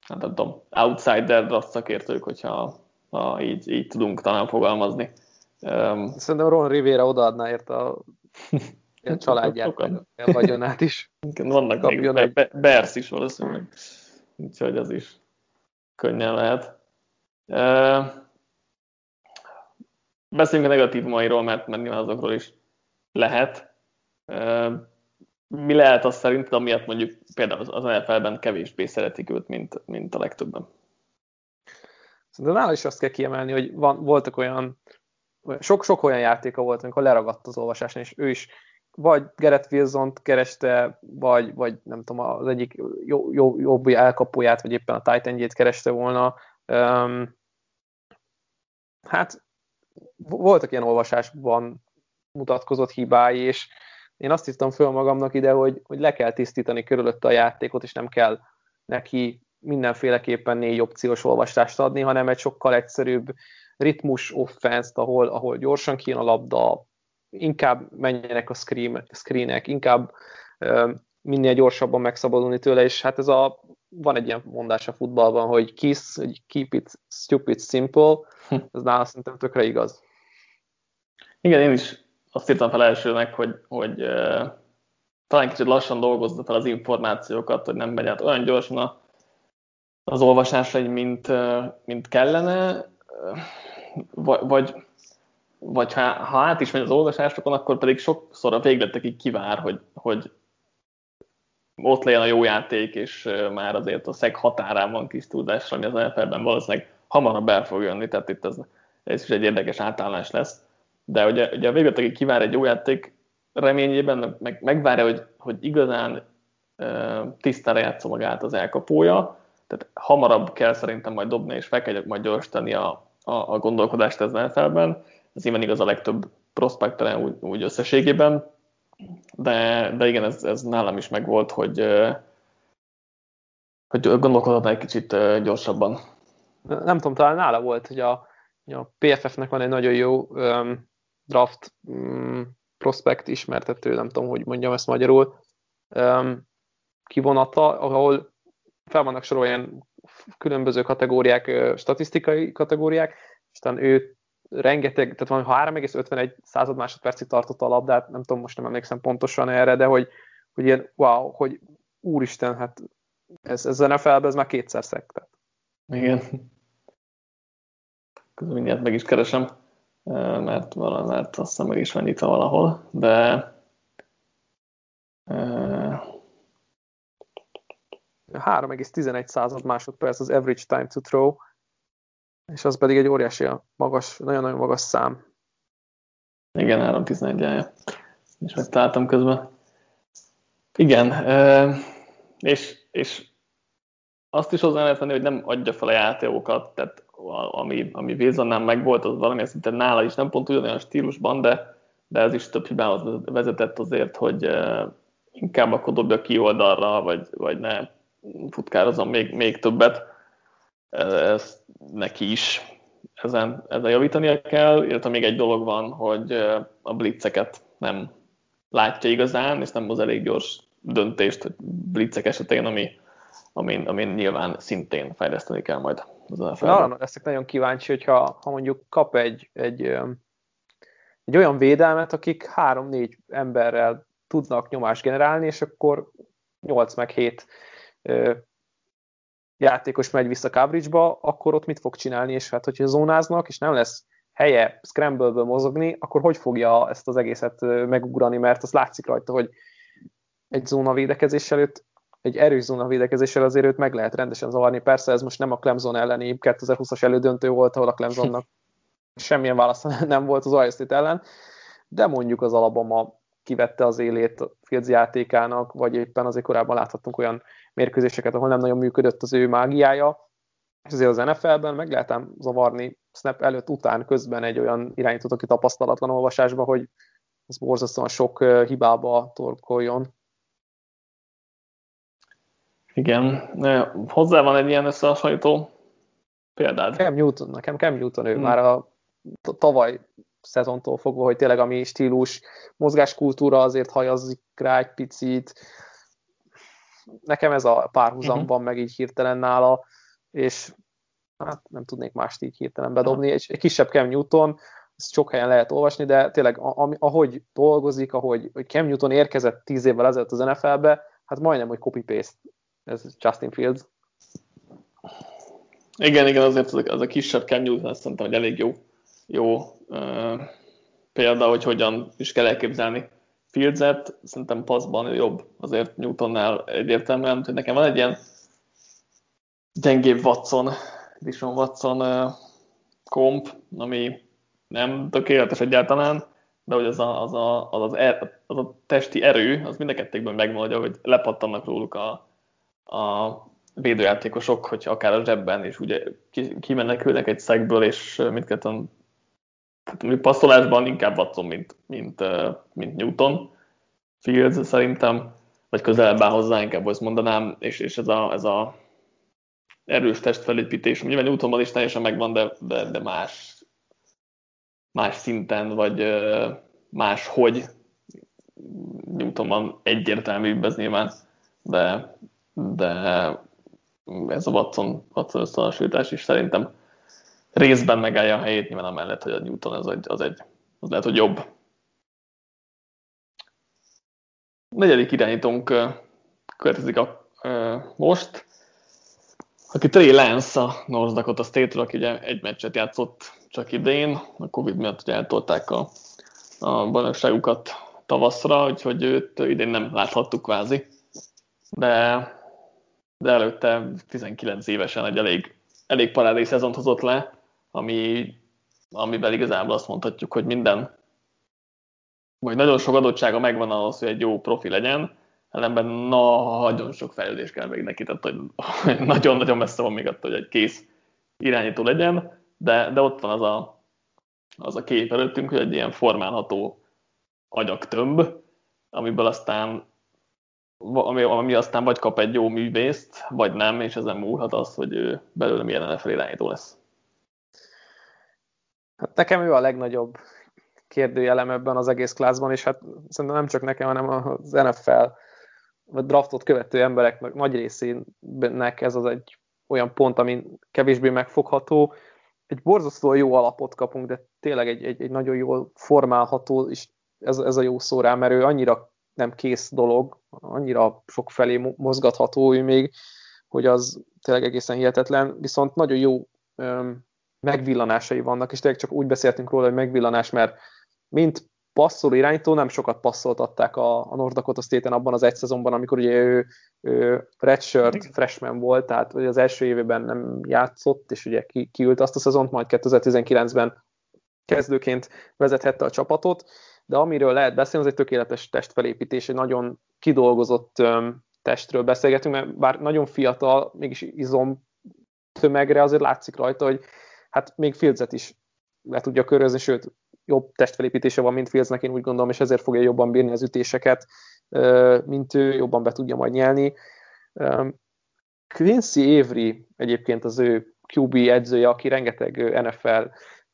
hát nem tudom, outsider draft szakértők, hogyha ha így, így tudunk talán fogalmazni. Szerintem Ron Rivera odaadná érte a, a családját, a vagyonát is. Vannak még egy... Be, Bears is valószínűleg, úgyhogy az is könnyen lehet. Beszéljünk a negatívumairól, mert, mert nyilván azokról is lehet. Mi lehet az szerint, amiatt mondjuk például az NFL-ben kevésbé szeretik őt, mint, mint a legtöbben? De nála is azt kell kiemelni, hogy van, voltak olyan, sok-sok olyan játéka volt, amikor leragadt az olvasáson, és ő is vagy Gerett wilson kereste, vagy, vagy nem tudom, az egyik jó, jó, jobb elkapóját, vagy éppen a titan kereste volna. Um, hát voltak ilyen olvasásban mutatkozott hibái, és én azt írtam föl magamnak ide, hogy, hogy le kell tisztítani körülötte a játékot, és nem kell neki mindenféleképpen négy opciós olvastást adni, hanem egy sokkal egyszerűbb ritmus offense ahol, ahol gyorsan kijön a labda, inkább menjenek a screen, screenek, inkább uh, minél gyorsabban megszabadulni tőle, és hát ez a, van egy ilyen mondás a futballban, hogy kiss, hogy keep it stupid simple, hm. ez nála szerintem tökre igaz. Igen, én is azt írtam fel elsőnek, hogy, hogy uh, talán kicsit lassan dolgozza fel az információkat, hogy nem megy át olyan gyorsan a, az olvasásra, mint, uh, mint kellene, uh, vagy, vagy ha, ha át is megy az olvasásokon, akkor pedig sokszor a végletekig kivár, hogy, hogy ott legyen a jó játék, és már azért a szeg határán van kis tudásra, ami az NFL-ben valószínűleg hamarabb el fog jönni, tehát itt ez, ez is egy érdekes átállás lesz. De ugye, ugye a végletekig kivár egy jó játék reményében, meg, megvárja, hogy, hogy igazán uh, tisztára játsza magát az elkapója, tehát hamarabb kell szerintem majd dobni, és fel kell majd gyorsítani a, a, a gondolkodást az NFL-ben. Ez nyilván igaz a legtöbb prospekteren úgy, úgy összességében, de, de igen, ez, ez nálam is megvolt, hogy, hogy gondolkodhatna egy kicsit gyorsabban. Nem tudom, talán nála volt, hogy a, a PFF-nek van egy nagyon jó um, draft um, prospekt ismertető, nem tudom, hogy mondjam ezt magyarul, um, kivonata, ahol fel vannak sorolva ilyen különböző kategóriák, statisztikai kategóriák, és aztán ő rengeteg, tehát van 3,51 század másodpercig tartotta a labdát, nem tudom, most nem emlékszem pontosan erre, de hogy, hogy ilyen, wow, hogy úristen, hát ez, ez NFL-ben ez már kétszer szektet. Igen. Közben mindjárt meg is keresem, mert, vala, mert azt hiszem meg is van nyitva valahol, de 3,11 század másodperc az average time to throw, és az pedig egy óriási magas, nagyon-nagyon magas szám. Igen, 3.11 állja. És megtaláltam közben. Igen, és, és azt is hozzá lehet hogy nem adja fel a játékokat, tehát ami, ami Wilsonnál megvolt, az valamilyen szinten nála is nem pont ugyanolyan stílusban, de, de ez is több hibához vezetett azért, hogy inkább akkor dobja ki oldalra, vagy, vagy ne futkározom még, még többet ezt neki is ezen, ezen javítania kell, illetve még egy dolog van, hogy a blitzeket nem látja igazán, és nem az elég gyors döntést, hogy blitzek esetén, ami, amin, amin nyilván szintén fejleszteni kell majd az nfl Arra leszek nagyon kíváncsi, hogyha ha mondjuk kap egy, egy, egy olyan védelmet, akik három-négy emberrel tudnak nyomást generálni, és akkor 8 meg 7 játékos megy vissza coverage-ba, akkor ott mit fog csinálni, és hát hogyha zónáznak, és nem lesz helye scramble-ből mozogni, akkor hogy fogja ezt az egészet megugrani, mert az látszik rajta, hogy egy zóna védekezés előtt, egy erős zóna védekezéssel azért őt meg lehet rendesen zavarni. Persze ez most nem a Clemson elleni 2020-as elődöntő volt, ahol a Clemsonnak semmilyen válasz nem volt az Ohio State ellen, de mondjuk az Alabama kivette az élét a Fields játékának, vagy éppen azért korábban láthattunk olyan mérkőzéseket, ahol nem nagyon működött az ő mágiája, és azért az NFL-ben meg lehet zavarni snap előtt, után, közben egy olyan irányítót, aki tapasztalatlan olvasásba, hogy ez borzasztóan sok hibába torkoljon. Igen, hozzá van egy ilyen összehasonlító példád. Cam Newton, nekem Cam Newton, ő hmm. már a tavaly szezontól fogva, hogy tényleg a mi stílus, mozgáskultúra azért hajazik rá egy picit, nekem ez a párhuzamban uh-huh. meg így hirtelen nála, és hát nem tudnék mást így hirtelen bedobni. Egy, egy kisebb Cam Newton, ezt sok helyen lehet olvasni, de tényleg ahogy dolgozik, ahogy hogy Cam Newton érkezett tíz évvel ezelőtt az NFL-be, hát majdnem, hogy copy-paste ez Justin Fields. Igen, igen, azért az a, az a kisebb Cam Newton azt szerintem, hogy elég jó, jó uh, példa, hogy hogyan is kell elképzelni Fieldset, szerintem passzban jobb. Azért Newtonnál egyértelműen, hogy nekem van egy ilyen gyengébb Watson, Dishon Watson komp, ami nem tökéletes egyáltalán, de hogy az a, az, a, az, az, er, az a testi erő, az mind a kettőkben megmondja, hogy lepattannak róluk a, a védőjátékosok, hogy akár a zsebben, és ugye kimenekülnek egy szegből, és mindketten tehát passzolásban inkább Watson, mint, mint, mint Newton. Fields szerintem, vagy közelebb áll hozzá, inkább azt mondanám, és, és ez, a, ez a erős testfelépítés, nyilván Newtonban is teljesen megvan, de, de, de más, más szinten, vagy más hogy Newtonban egyértelműbb ez nyilván, de, de ez a Watson, Watson összehasonlítás is szerintem részben megállja a helyét, nyilván amellett, hogy a Newton az egy, az, egy, az lehet, hogy jobb. A negyedik irányítónk következik a, most, aki Trey Lance a North Dakota State-ről, aki ugye egy meccset játszott csak idén, a Covid miatt ugye eltolták a, a bajnokságukat tavaszra, úgyhogy őt idén nem láthattuk kvázi, de, de előtte 19 évesen egy elég, elég parádés szezont hozott le, ami, amivel igazából azt mondhatjuk, hogy minden, vagy nagyon sok adottsága megvan ahhoz, hogy egy jó profi legyen, ellenben nagyon sok fejlődés kell még neki, tehát hogy nagyon-nagyon messze van még attól, hogy egy kész irányító legyen, de, de ott van az a, az a kép előttünk, hogy egy ilyen formálható agyagtömb, amiből aztán ami, ami aztán vagy kap egy jó művészt, vagy nem, és ezen múlhat az, hogy ő belőle milyen NFL irányító lesz. Hát nekem ő a legnagyobb kérdőjelem ebben az egész klászban, és hát szerintem nem csak nekem, hanem az NFL vagy draftot követő embereknek nagy részének ez az egy olyan pont, ami kevésbé megfogható. Egy borzasztóan jó alapot kapunk, de tényleg egy, egy, egy nagyon jól formálható, és ez, ez a jó szó rá, mert ő annyira nem kész dolog, annyira sok felé mozgatható ő még, hogy az tényleg egészen hihetetlen, viszont nagyon jó öm, megvillanásai vannak, és tényleg csak úgy beszéltünk róla, hogy megvillanás, mert mint passzoló irányító nem sokat passzoltatták a, a North Dakota state abban az egy szezonban, amikor ugye ő, ő redshirt freshman volt, tehát az első évében nem játszott, és ugye ki, kiült azt a szezont, majd 2019-ben kezdőként vezethette a csapatot, de amiről lehet beszélni, az egy tökéletes testfelépítés, egy nagyon kidolgozott um, testről beszélgetünk, mert bár nagyon fiatal, mégis izom tömegre azért látszik rajta, hogy hát még Fieldset is le tudja körözni, sőt, jobb testfelépítése van, mint Fieldsnek, én úgy gondolom, és ezért fogja jobban bírni az ütéseket, mint ő, jobban be tudja majd nyelni. Quincy Avery egyébként az ő QB edzője, aki rengeteg NFL,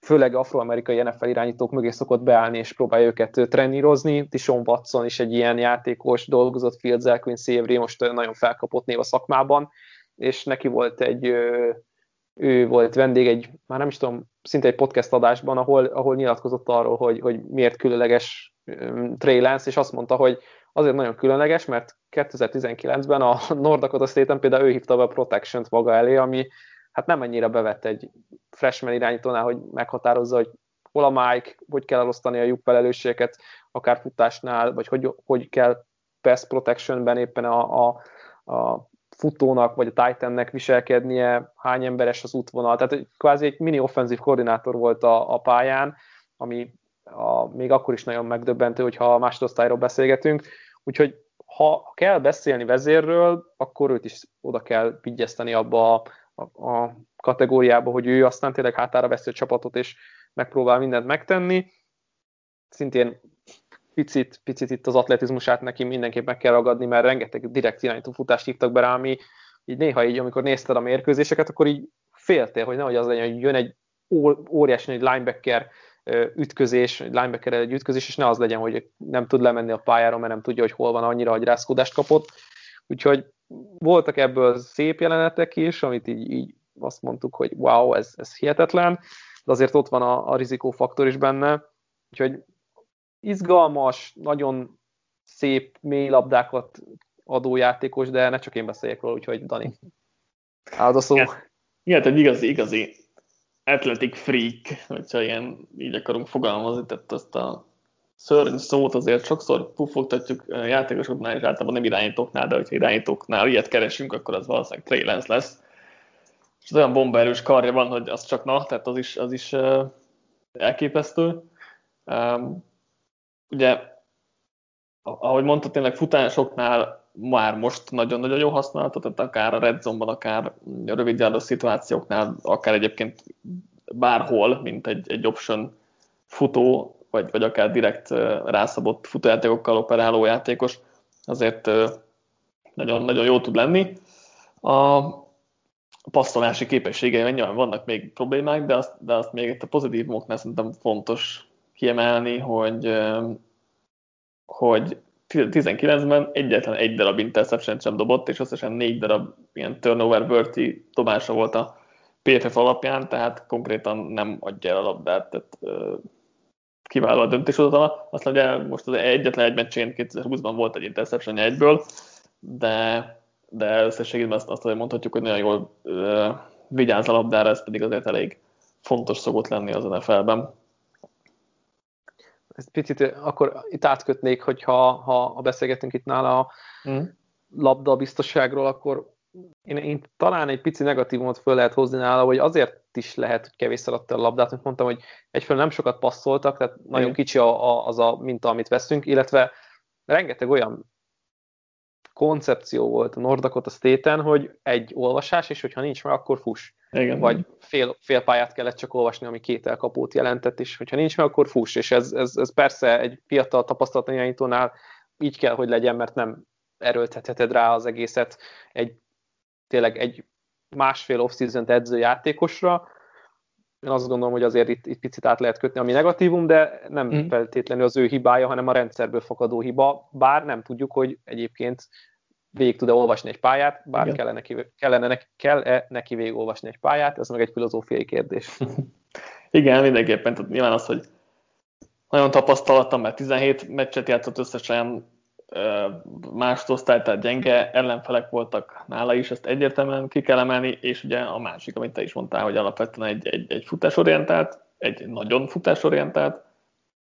főleg afroamerikai NFL irányítók mögé szokott beállni, és próbálja őket trenírozni. Tishon Watson is egy ilyen játékos, dolgozott Fields-el, Quincy Avery most nagyon felkapott név a szakmában, és neki volt egy ő volt vendég egy, már nem is tudom, szinte egy podcast adásban, ahol, ahol nyilatkozott arról, hogy, hogy miért különleges Trey Lance, és azt mondta, hogy azért nagyon különleges, mert 2019-ben a North Dakota State-en például ő hívta be a Protection-t maga elé, ami hát nem annyira bevett egy freshman irányítónál, hogy meghatározza, hogy hol a Mike, hogy kell elosztani a lyuk felelősségeket, akár futásnál, vagy hogy, hogy kell pass protectionben éppen a, a, a futónak vagy a Titannek viselkednie, hány emberes az útvonal. Tehát kvázi egy mini offenzív koordinátor volt a, a pályán, ami a, még akkor is nagyon megdöbbentő, hogyha a másodosztályról beszélgetünk. Úgyhogy ha kell beszélni vezérről, akkor őt is oda kell vigyeszteni abba a, a, a kategóriába, hogy ő aztán tényleg hátára veszi a csapatot, és megpróbál mindent megtenni. Szintén picit, picit itt az atletizmusát neki mindenképp meg kell ragadni, mert rengeteg direkt irányító futást hívtak be rá, ami így néha így, amikor nézted a mérkőzéseket, akkor így féltél, hogy nehogy az legyen, hogy jön egy óriási egy linebacker ütközés, linebacker egy ütközés, és ne az legyen, hogy nem tud lemenni a pályára, mert nem tudja, hogy hol van, annyira, hogy rászkódást kapott. Úgyhogy voltak ebből szép jelenetek is, amit így, így azt mondtuk, hogy wow, ez, ez hihetetlen, de azért ott van a, a rizikófaktor is benne. Úgyhogy izgalmas, nagyon szép mély labdákat adó játékos, de ne csak én beszéljek róla, úgyhogy Dani. Állod a szó. Igen, egy igazi, igazi athletic freak, hogyha ilyen így akarunk fogalmazni, tehát azt a szörny szót azért sokszor pufogtatjuk játékosoknál, és általában nem irányítóknál, de hogyha irányítóknál ilyet keresünk, akkor az valószínűleg Trey Lance lesz. És az olyan bombaerős karja van, hogy az csak na, tehát az is, az is elképesztő. Ugye, ahogy mondta, tényleg futásoknál már most nagyon-nagyon jó használható, tehát akár a red zone-ban, akár a rövid szituációknál, akár egyébként bárhol, mint egy, egy option futó, vagy, vagy akár direkt rászabott futójátékokkal operáló játékos, azért nagyon, nagyon jó tud lenni. A passzolási képességei nyilván vannak még problémák, de azt, de azt még itt a pozitívumoknál szerintem fontos kiemelni, hogy, hogy 19-ben egyetlen egy darab interception sem dobott, és összesen négy darab ilyen turnover worthy dobása volt a PFF alapján, tehát konkrétan nem adja el a labdát, tehát kiváló a döntéshozatala. Aztán ugye most az egyetlen egy meccsén 2020-ban volt egy interception egyből, de, de összességében azt, azt mondhatjuk, hogy nagyon jól uh, vigyáz a labdára, ez pedig azért elég fontos szokott lenni az NFL-ben. Ezt picit akkor itt átkötnék, hogyha ha, beszélgetünk itt nála a mm. labda biztosságról, akkor én, én talán egy pici negatívumot föl lehet hozni nála, hogy azért is lehet, hogy kevés adta a labdát, mint mondtam, hogy egyfelől nem sokat passzoltak, tehát nagyon Igen. kicsi a, a, az a minta, amit veszünk, illetve rengeteg olyan koncepció volt a Nordakot a stéten, hogy egy olvasás, és hogyha nincs meg, akkor fuss. Igen. Vagy fél, fél pályát kellett csak olvasni, ami két elkapót jelentett, és hogyha nincs meg, akkor fuss. És ez, ez, ez persze egy fiatal tapasztalatlan irányítónál így kell, hogy legyen, mert nem erőltetheted rá az egészet egy tényleg egy másfél off-season edző játékosra, én azt gondolom, hogy azért itt, itt picit át lehet kötni, ami negatívum, de nem mm. feltétlenül az ő hibája, hanem a rendszerből fakadó hiba, bár nem tudjuk, hogy egyébként végig tud-e olvasni egy pályát, bár Igen. kellene neki, kellene neki, kell-e neki végig olvasni egy pályát, ez meg egy filozófiai kérdés. Igen, mindenképpen, tehát nyilván az, hogy nagyon tapasztalattam, mert 17 meccset játszott összesen, más osztály, tehát gyenge ellenfelek voltak nála is, ezt egyértelműen ki kell emelni, és ugye a másik, amit te is mondtál, hogy alapvetően egy, egy, egy futásorientált, egy nagyon futásorientált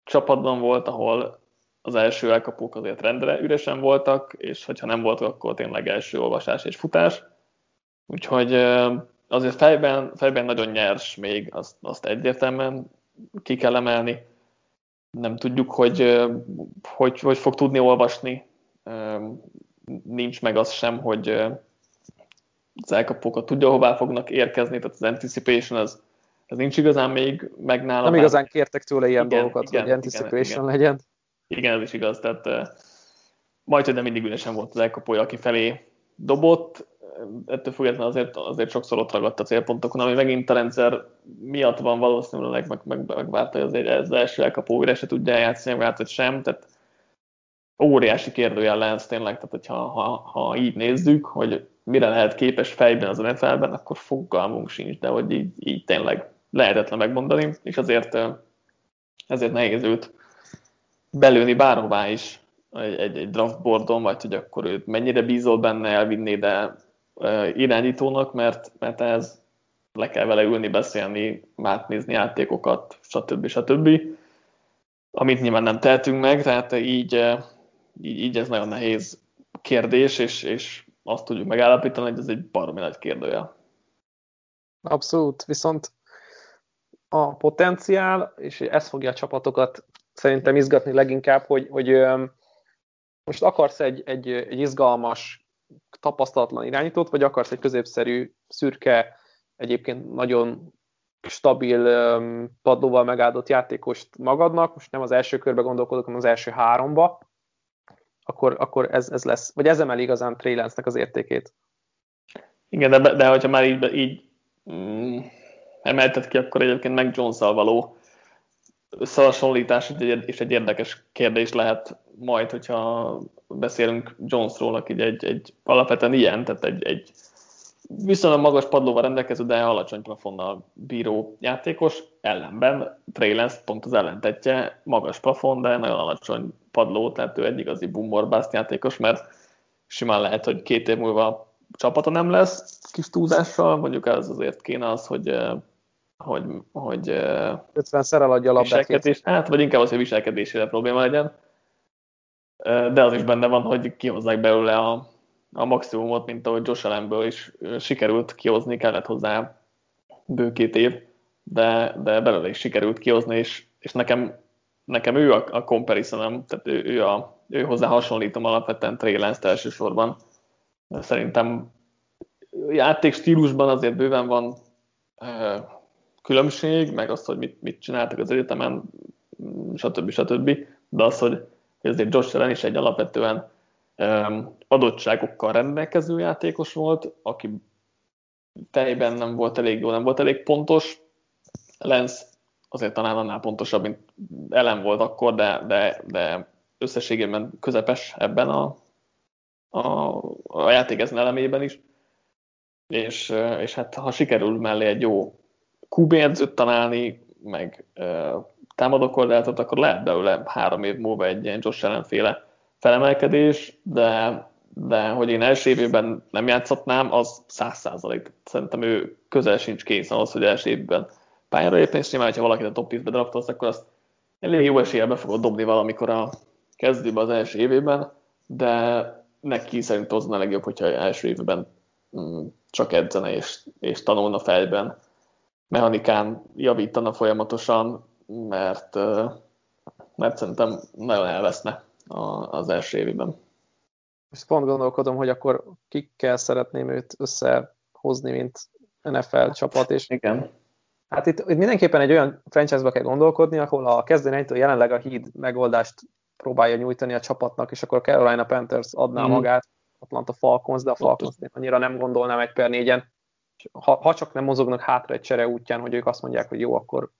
csapatban volt, ahol az első elkapók azért rendre üresen voltak, és hogyha nem voltak, akkor tényleg első olvasás és futás. Úgyhogy azért fejben, fejben nagyon nyers még, azt, azt egyértelműen ki kell emelni nem tudjuk, hogy, hogy hogy fog tudni olvasni. Nincs meg az sem, hogy az elkapókat tudja, hová fognak érkezni, tehát az anticipation az, az nincs igazán még meg nálam. Nem igazán kértek tőle ilyen igen, dolgokat, igen, hogy anticipation igen, igen. legyen. Igen, ez is igaz, tehát majd, hogy nem mindig üresen volt az elkapója, aki felé dobott, ettől függetlenül azért, azért sokszor ott ragadt a célpontokon, ami megint a rendszer miatt van valószínűleg, meg, meg, megvárta, hogy azért ez első elkapó újra se tudja eljátszani, meg hogy sem, tehát óriási kérdőjel lesz tényleg, tehát hogyha ha, ha így nézzük, hogy mire lehet képes fejben az NFL-ben, akkor fogalmunk sincs, de hogy így, így tényleg lehetetlen megmondani, és azért ezért nehéz őt belőni bárhová is egy, egy, draftboardon, vagy hogy akkor őt mennyire bízol benne elvinni, de irányítónak, mert, mert ez le kell vele ülni, beszélni, átnézni játékokat, stb. stb. Amit nyilván nem tehetünk meg, tehát így, így, így ez nagyon nehéz kérdés, és, és azt tudjuk megállapítani, hogy ez egy baromi nagy kérdője. Abszolút, viszont a potenciál, és ez fogja a csapatokat szerintem izgatni leginkább, hogy, hogy most akarsz egy, egy, egy izgalmas tapasztalatlan irányítót, vagy akarsz egy középszerű, szürke, egyébként nagyon stabil padlóval megáldott játékost magadnak, most nem az első körbe gondolkodok, hanem az első háromba, akkor, akkor ez, ez lesz. Vagy ez emel igazán Trey az értékét. Igen, de, de hogyha már így, így mm, emelted ki, akkor egyébként meg jones való összehasonlítás és egy érdekes kérdés lehet majd, hogyha beszélünk Jonesról, aki egy, egy alapvetően ilyen, tehát egy, egy viszonylag magas padlóval rendelkező, de alacsony plafonnal bíró játékos, ellenben Trey Lance pont az ellentetje, magas plafon, de nagyon alacsony padló, tehát ő egy igazi boomer játékos, mert simán lehet, hogy két év múlva csapata nem lesz kis túlzással, mondjuk ez azért kéne az, hogy hogy, hogy 50-szer eladja a labdát. Hát, vagy inkább az, hogy viselkedésére probléma legyen. De az is benne van, hogy kihozzák belőle a, a maximumot, mint ahogy Josh Allenből is sikerült kihozni, kellett hozzá bő két év, de, de belőle is sikerült kihozni, és, és nekem, nekem ő a, a comparison tehát ő, ő, a, ő hozzá hasonlítom alapvetően Trey Lance elsősorban. Szerintem játék stílusban azért bőven van különbség, meg azt, hogy mit, mit csináltak az egyetemen, stb. stb. De az, hogy azért Josh Allen is egy alapvetően adottságokkal rendelkező játékos volt, aki tejben nem volt elég jó, nem volt elég pontos. Lenz azért talán annál pontosabb, mint Ellen volt akkor, de, de, de összességében közepes ebben a, a, a játék ezen elemében is. És, és hát ha sikerül mellé egy jó QB edzőt találni, meg e, támadókordátot, akkor lehet belőle három év múlva egy ilyen Josh ellenféle felemelkedés, de, de hogy én első évében nem játszhatnám, az száz százalék. Szerintem ő közel sincs kész ahhoz, hogy első évben pályára lépni, és nyilván, ha valakit a top 10-be draftolsz, akkor azt elég jó eséllyel be fogod dobni valamikor a kezdőbe az első évében, de neki szerint az a legjobb, hogyha első évben mm, csak edzene és, és tanulna fejben, mechanikán javítana folyamatosan, mert, mert szerintem nagyon elveszne az első évben. Most pont gondolkodom, hogy akkor kikkel szeretném őt összehozni, mint NFL csapat, és Igen. Hát itt, itt mindenképpen egy olyan franchise-ba kell gondolkodni, ahol a kezdőnejtől jelenleg a híd megoldást próbálja nyújtani a csapatnak, és akkor a Carolina Panthers adná mm. magát, Atlanta Falcons, de a Falcons annyira nem gondolnám egy per négyen. Ha, ha csak nem mozognak hátra egy csere útján, hogy ők azt mondják, hogy jó, akkor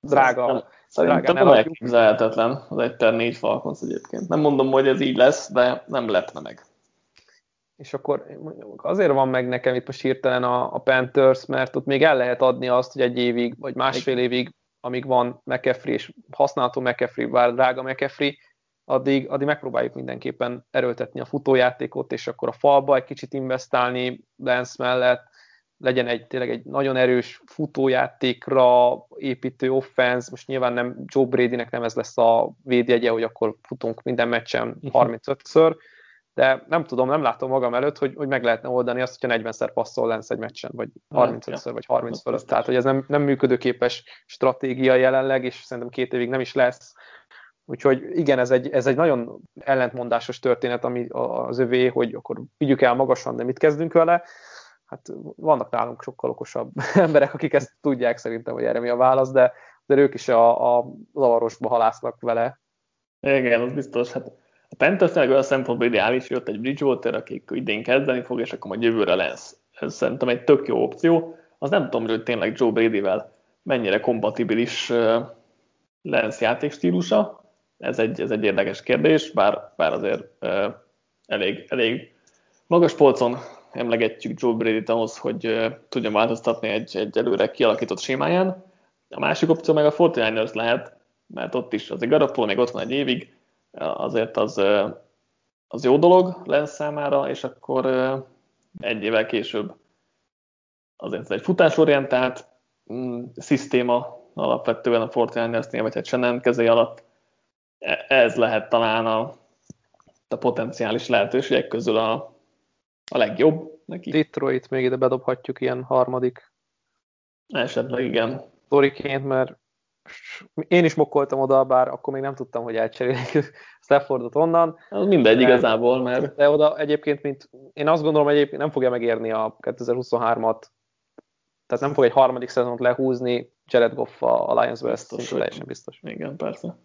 drága. Szerintem nem elképzelhetetlen az egy per négy Falcons egyébként. Nem mondom, hogy ez így lesz, de nem lepne meg. És akkor azért van meg nekem itt most hirtelen a, a Panthers, mert ott még el lehet adni azt, hogy egy évig, vagy másfél évig, amíg van McAfee, és használható McAfee, bár drága McAfee, addig, addig megpróbáljuk mindenképpen erőltetni a futójátékot, és akkor a falba egy kicsit investálni Lance mellett, legyen egy tényleg egy nagyon erős futójátékra építő offense, most nyilván nem Joe Bradynek nem ez lesz a védjegye, hogy akkor futunk minden meccsen 35-ször, mhm. de nem tudom, nem látom magam előtt, hogy, hogy meg lehetne oldani azt, hogyha 40-szer passzol Lance egy meccsen, vagy 35-ször, vagy 30 fölött. Tehát, hogy ez nem, nem működőképes stratégia jelenleg, és szerintem két évig nem is lesz. Úgyhogy igen, ez egy, ez egy nagyon ellentmondásos történet, ami az övé, hogy akkor vigyük el magasan, de mit kezdünk vele hát vannak nálunk sokkal okosabb emberek, akik ezt tudják szerintem, hogy erre mi a válasz, de, de ők is a, a zavarosba halásznak vele. Igen, az biztos. Hát a Panthers olyan szempontból ideális, jött egy Bridgewater, akik idén kezdeni fog, és akkor majd jövőre lesz. Ez szerintem egy tök jó opció. Az nem tudom, hogy tényleg Joe Brady-vel mennyire kompatibilis lesz játékstílusa. Ez egy, ez egy érdekes kérdés, bár, bár azért elég, elég magas polcon emlegetjük Joe Brady-t ahhoz, hogy tudjon változtatni egy, egy előre kialakított sémáján. A másik opció meg a 49ers lehet, mert ott is az Garoppolo még ott van egy évig, azért az, az jó dolog lesz számára, és akkor egy évvel később azért ez egy futásorientált mm, szisztéma alapvetően a 49ersnél, vagy hát nem kezé alatt. E, ez lehet talán a, a potenciális lehetőségek közül a, a legjobb neki. Detroit még ide bedobhatjuk ilyen harmadik. Esetleg igen. Toriként, mert én is mokkoltam oda, bár akkor még nem tudtam, hogy elcserélik Staffordot onnan. Az mindegy de, igazából, mert... De oda egyébként, mint én azt gondolom, egyébként nem fogja megérni a 2023-at, tehát nem fog egy harmadik szezont lehúzni Jared Goff a Lions-ből, ez teljesen biztos. Igen, persze.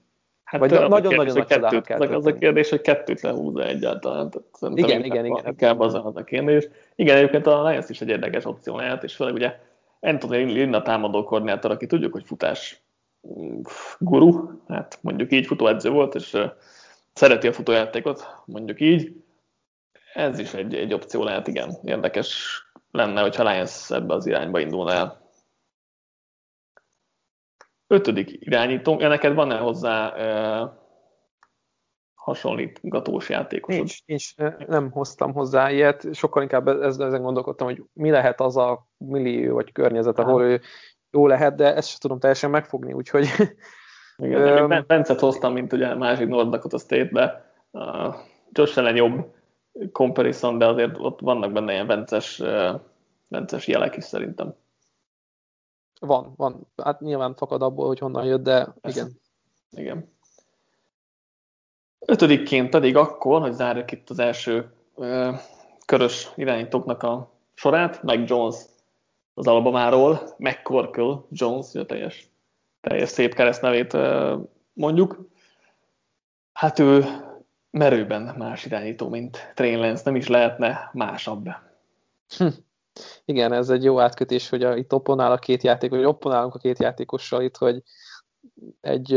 Hát Vagy nagyon-nagyon nagy kettőt, kell az, a kérdés, hogy kettőt lehúz egyáltalán. Tehát igen, igen, igen. Inkább az, a kérdés. Igen, egyébként a Lions is egy érdekes opció lehet, és főleg ugye Anthony Lynn támadó koordinátor, aki tudjuk, hogy futás mm, guru, hát mondjuk így futóedző volt, és szereti a futójátékot, mondjuk így. Ez is egy, egy opció lehet, igen. Érdekes lenne, hogyha Lions ebbe az irányba indulna el. Ötödik irányító, ja, neked van-e hozzá e, hasonlítgatós játékosod? Nincs, nincs, nem hoztam hozzá ilyet, sokkal inkább ezen gondolkodtam, hogy mi lehet az a millió vagy környezet, ahol ő jó lehet, de ezt sem tudom teljesen megfogni, úgyhogy... Igen, um, Bencet hoztam, mint ugye a másik North Dakota State-be, uh, Josh ellen jobb comparison, de azért ott vannak benne ilyen Bences, uh, Bences jelek is szerintem. Van, van. Hát nyilván fakad abból, hogy honnan jött, de igen. Igen. Ötödikként pedig akkor, hogy zárjuk itt az első ö, körös irányítóknak a sorát, meg Jones az Alabamáról, McCorkle Jones, a teljes, teljes szép keresztnevét ö, mondjuk. Hát ő merőben más irányító, mint Train Lance, nem is lehetne másabb. Hm. Igen, ez egy jó átkötés, hogy a, itt opponál a két játék, vagy opponálunk a két játékossal itt, hogy egy,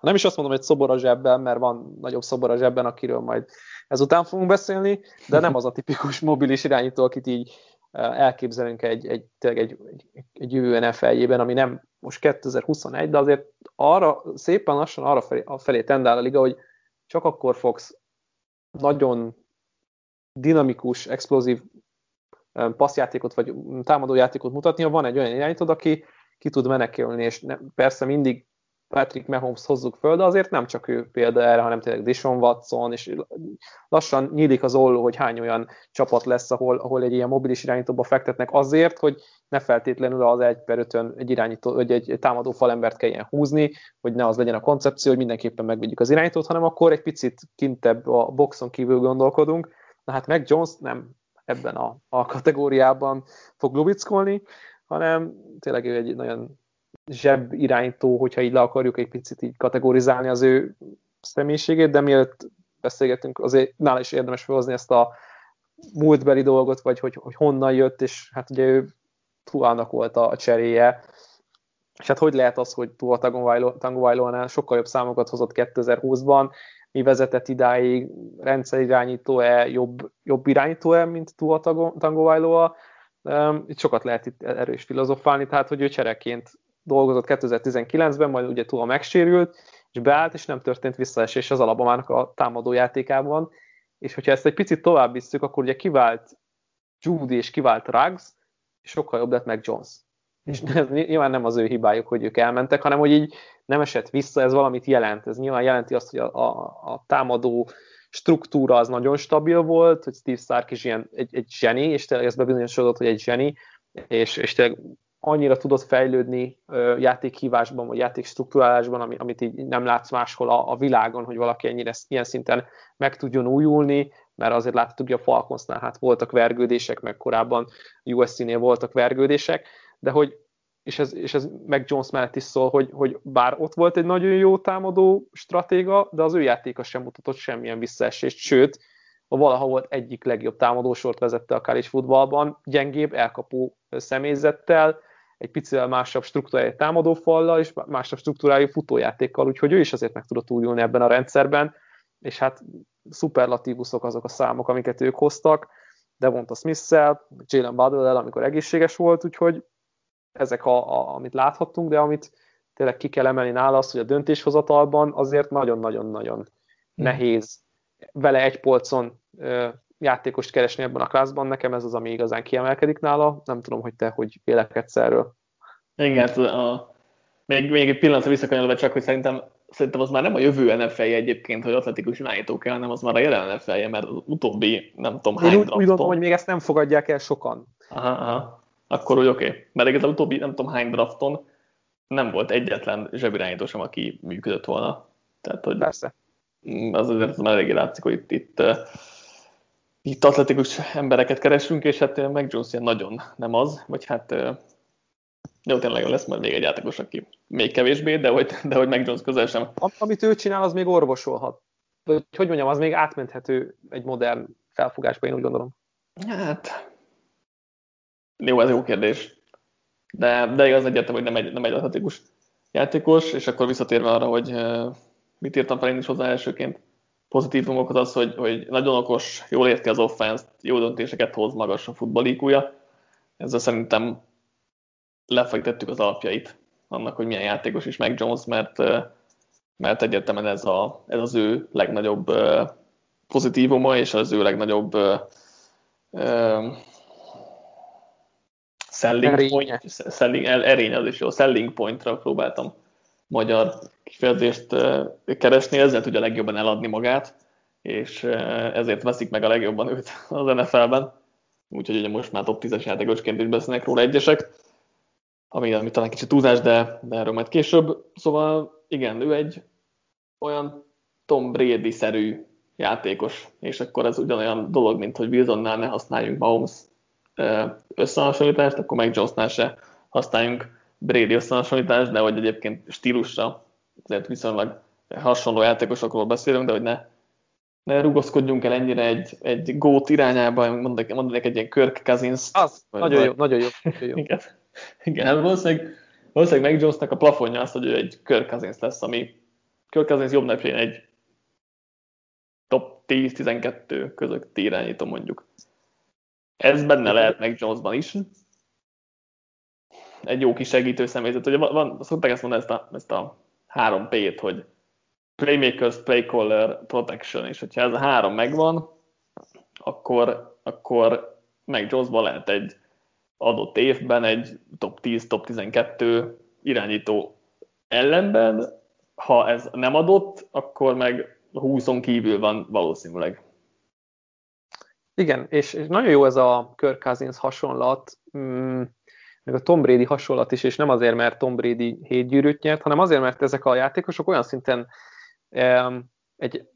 nem is azt mondom, hogy szobor a zsebben, mert van nagyobb szobor a zsebben, akiről majd ezután fogunk beszélni, de nem az a tipikus mobilis irányító, akit így elképzelünk egy, egy, egy, egy, egy jövő NFL-jében, ami nem most 2021, de azért arra szépen lassan arra felé, a felé tendál a liga, hogy csak akkor fogsz nagyon dinamikus, explozív passzjátékot vagy támadójátékot mutatni, ha van egy olyan irányítód, aki ki tud menekülni, és ne, persze mindig Patrick Mahomes hozzuk föl, de azért nem csak ő példa erre, hanem tényleg Dishon Watson, és lassan nyílik az olló, hogy hány olyan csapat lesz, ahol, ahol egy ilyen mobilis irányítóba fektetnek azért, hogy ne feltétlenül az egy per ötön egy irányító, vagy egy támadó falembert kelljen húzni, hogy ne az legyen a koncepció, hogy mindenképpen megvegyük az irányítót, hanem akkor egy picit kintebb a boxon kívül gondolkodunk. Na hát meg Jones nem ebben a, a kategóriában fog lubickolni, hanem tényleg ő egy nagyon zseb irányító, hogyha így le akarjuk egy picit így kategorizálni az ő személyiségét, de mielőtt beszélgetünk, azért nála is érdemes felhozni ezt a múltbeli dolgot, vagy hogy, hogy honnan jött, és hát ugye ő Tuának volt a, cseréje, és hát hogy lehet az, hogy Tua Tagovailoa sokkal jobb számokat hozott 2020-ban, mi vezetett idáig, rendszerirányító-e, jobb, jobb irányító-e, mint Tua Tagovailoa, itt sokat lehet itt erős filozofálni, tehát hogy ő csereként dolgozott 2019-ben, majd ugye túl megsérült, és beállt, és nem történt visszaesés az Alabamának a támadó játékában, és hogyha ezt egy picit tovább visszük, akkor ugye kivált Judy és kivált Ruggs, és sokkal jobb lett meg Jones. És ez nyilván nem az ő hibájuk, hogy ők elmentek, hanem hogy így nem esett vissza, ez valamit jelent. Ez nyilván jelenti azt, hogy a, a, a támadó struktúra az nagyon stabil volt, hogy Steve Stark is ilyen egy, egy zseni, és tényleg ez bebizonyosodott, hogy egy zseni, és, és tényleg annyira tudott fejlődni játékhívásban, vagy játékstruktúrálásban, ami, amit így nem látsz máshol a, a világon, hogy valaki ennyire ilyen szinten meg tudjon újulni, mert azért láttuk, hogy a Falconsnál hát voltak vergődések, meg korábban USC-nél voltak vergődések, de hogy és ez, és ez meg Jones mellett is szól, hogy, hogy bár ott volt egy nagyon jó támadó stratéga, de az ő játéka sem mutatott semmilyen visszaesést, sőt, a valaha volt egyik legjobb támadósort vezette a college futballban, gyengébb, elkapó személyzettel, egy picivel másabb struktúrájú támadófallal, és másabb struktúrájú futójátékkal, úgyhogy ő is azért meg tudott újulni ebben a rendszerben, és hát szuperlatívuszok azok a számok, amiket ők hoztak, Devonta Smith-szel, Jalen Butler-el, amikor egészséges volt, úgyhogy ezek, a, a, amit láthattunk, de amit tényleg ki kell emelni nála az, hogy a döntéshozatalban azért nagyon-nagyon-nagyon hmm. nehéz vele egy polcon ö, játékost keresni ebben a klászban. Nekem ez az, ami igazán kiemelkedik nála. Nem tudom, hogy te hogy vélekedsz erről. Igen, hát a, még, még egy pillanatra visszakanyolva csak, hogy szerintem, szerintem az már nem a jövő nfl egyébként, hogy atletikus irányító kell, hanem az már a jelen nfl mert az utóbbi, nem tudom, hány Én úgy, úgy gondolom, hogy még ezt nem fogadják el sokan. Aha, aha akkor úgy oké. Okay. Mert az utóbbi nem tudom hány drafton nem volt egyetlen zsebirányító sem, aki működött volna. Tehát, hogy Persze. Az azért az már eléggé látszik, hogy itt, itt, itt atletikus embereket keresünk, és hát meg Jones ilyen nagyon nem az, vagy hát jó, tényleg lesz majd még egy játékos, aki még kevésbé, de hogy, de hogy meg Jones közel sem. Amit ő csinál, az még orvosolhat. Vagy hogy mondjam, az még átmenthető egy modern felfogásba, én úgy gondolom. Hát, jó, ez jó kérdés. De, de igaz egyértelmű, hogy nem egy, nem egy atletikus játékos, és akkor visszatérve arra, hogy mit írtam fel én is hozzá elsőként, pozitívumokhoz az, hogy, hogy nagyon okos, jól érti az offense jó döntéseket hoz, magas a futballikúja. Ezzel szerintem lefektettük az alapjait annak, hogy milyen játékos is meg Jones, mert, mert egyértelműen ez, a, ez az ő legnagyobb pozitívuma, és az ő legnagyobb selling erény. point, selling, erény az is jó, selling pointra próbáltam magyar kifejezést keresni, ezzel tudja legjobban eladni magát, és ezért veszik meg a legjobban őt az NFL-ben. Úgyhogy ugye most már top 10-es játékosként is beszélnek róla egyesek, ami, ami talán kicsit túlzás, de, de erről majd később. Szóval igen, ő egy olyan Tom Brady-szerű játékos, és akkor ez ugyanolyan dolog, mint hogy Wilsonnál ne használjunk Mahomes összehasonlítást, akkor meg Jonesnál se használjunk Brady összehasonlítást, de hogy egyébként stílusra azért viszonylag hasonló játékosokról beszélünk, de hogy ne, ne rugaszkodjunk el ennyire egy, egy gót irányába, mondanék, mondanék egy ilyen Kirk Cousins. Az, nagyon, jó, nagyon jó, nagyon jó. Igen, igen hát valószínűleg, valószínűleg meg Jonesnak a plafonja az, hogy ő egy Kirk Cousins lesz, ami Kirk Cousins jobb napján egy top 10-12 között irányító mondjuk. Ez benne lehet meg Jonesban is. Egy jó kis segítő személyzet. Ugye van, szokták ezt mondani, ezt a, ezt a három P-t, hogy Playmakers, Playcaller, Protection, és hogyha ez a három megvan, akkor, akkor meg Jonesban lehet egy adott évben egy top 10, top 12 irányító ellenben, ha ez nem adott, akkor meg 20-on kívül van valószínűleg. Igen, és, és nagyon jó ez a Kirk Cousins hasonlat, mm, meg a Tom Brady hasonlat is, és nem azért, mert Tom Brady hét gyűrűt nyert, hanem azért, mert ezek a játékosok olyan szinten um, egy,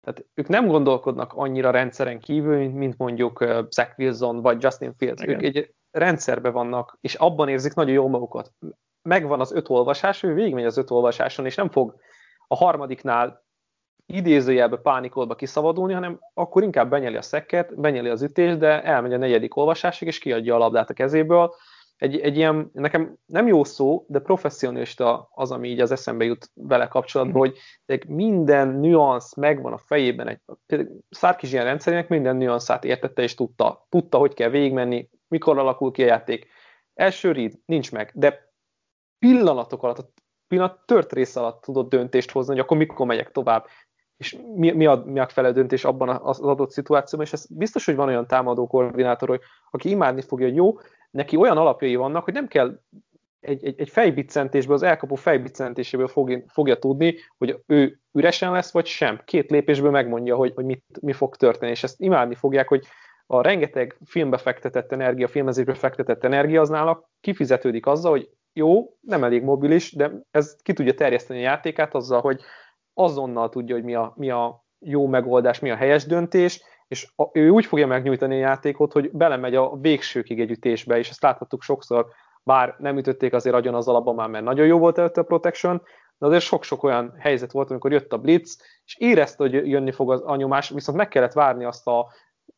tehát ők nem gondolkodnak annyira rendszeren kívül, mint mondjuk uh, Zach Wilson vagy Justin Fields. Igen. Ők egy rendszerben vannak, és abban érzik nagyon jól magukat. Megvan az öt olvasás, ő végigmegy az öt olvasáson, és nem fog a harmadiknál idézőjelbe pánikolba kiszabadulni, hanem akkor inkább benyeli a szekket, benyeli az ütést, de elmegy a negyedik olvasásig, és kiadja a labdát a kezéből. Egy, egy ilyen, nekem nem jó szó, de professzionista az, ami így az eszembe jut vele kapcsolatban, hogy minden nüansz megvan a fejében. Egy, Szárkis ilyen rendszerének minden nüanszát értette és tudta. Tudta, hogy kell végigmenni, mikor alakul ki a játék. Első read nincs meg, de pillanatok alatt, a pillanat tört rész alatt tudott döntést hozni, hogy akkor mikor megyek tovább és mi, mi, a, mi a felelő döntés abban az adott szituációban, és ez biztos, hogy van olyan támadó koordinátor, hogy, aki imádni fogja, hogy jó, neki olyan alapjai vannak, hogy nem kell egy, egy, egy fejbiccentésből, az elkapó fejbiccentéséből fogja, fogja tudni, hogy ő üresen lesz, vagy sem. Két lépésből megmondja, hogy, hogy mit, mi fog történni, és ezt imádni fogják, hogy a rengeteg filmbe fektetett energia, filmezésbe fektetett energia az nála kifizetődik azzal, hogy jó, nem elég mobilis, de ez ki tudja terjeszteni a játékát azzal, hogy azonnal tudja, hogy mi a, mi a jó megoldás, mi a helyes döntés, és a, ő úgy fogja megnyújtani a játékot, hogy belemegy a végsőkig egy ütésbe, és ezt láthattuk sokszor, bár nem ütötték azért agyon az alapban már, mert nagyon jó volt előtte a protection, de azért sok-sok olyan helyzet volt, amikor jött a blitz, és érezte, hogy jönni fog az a nyomás, viszont meg kellett várni azt a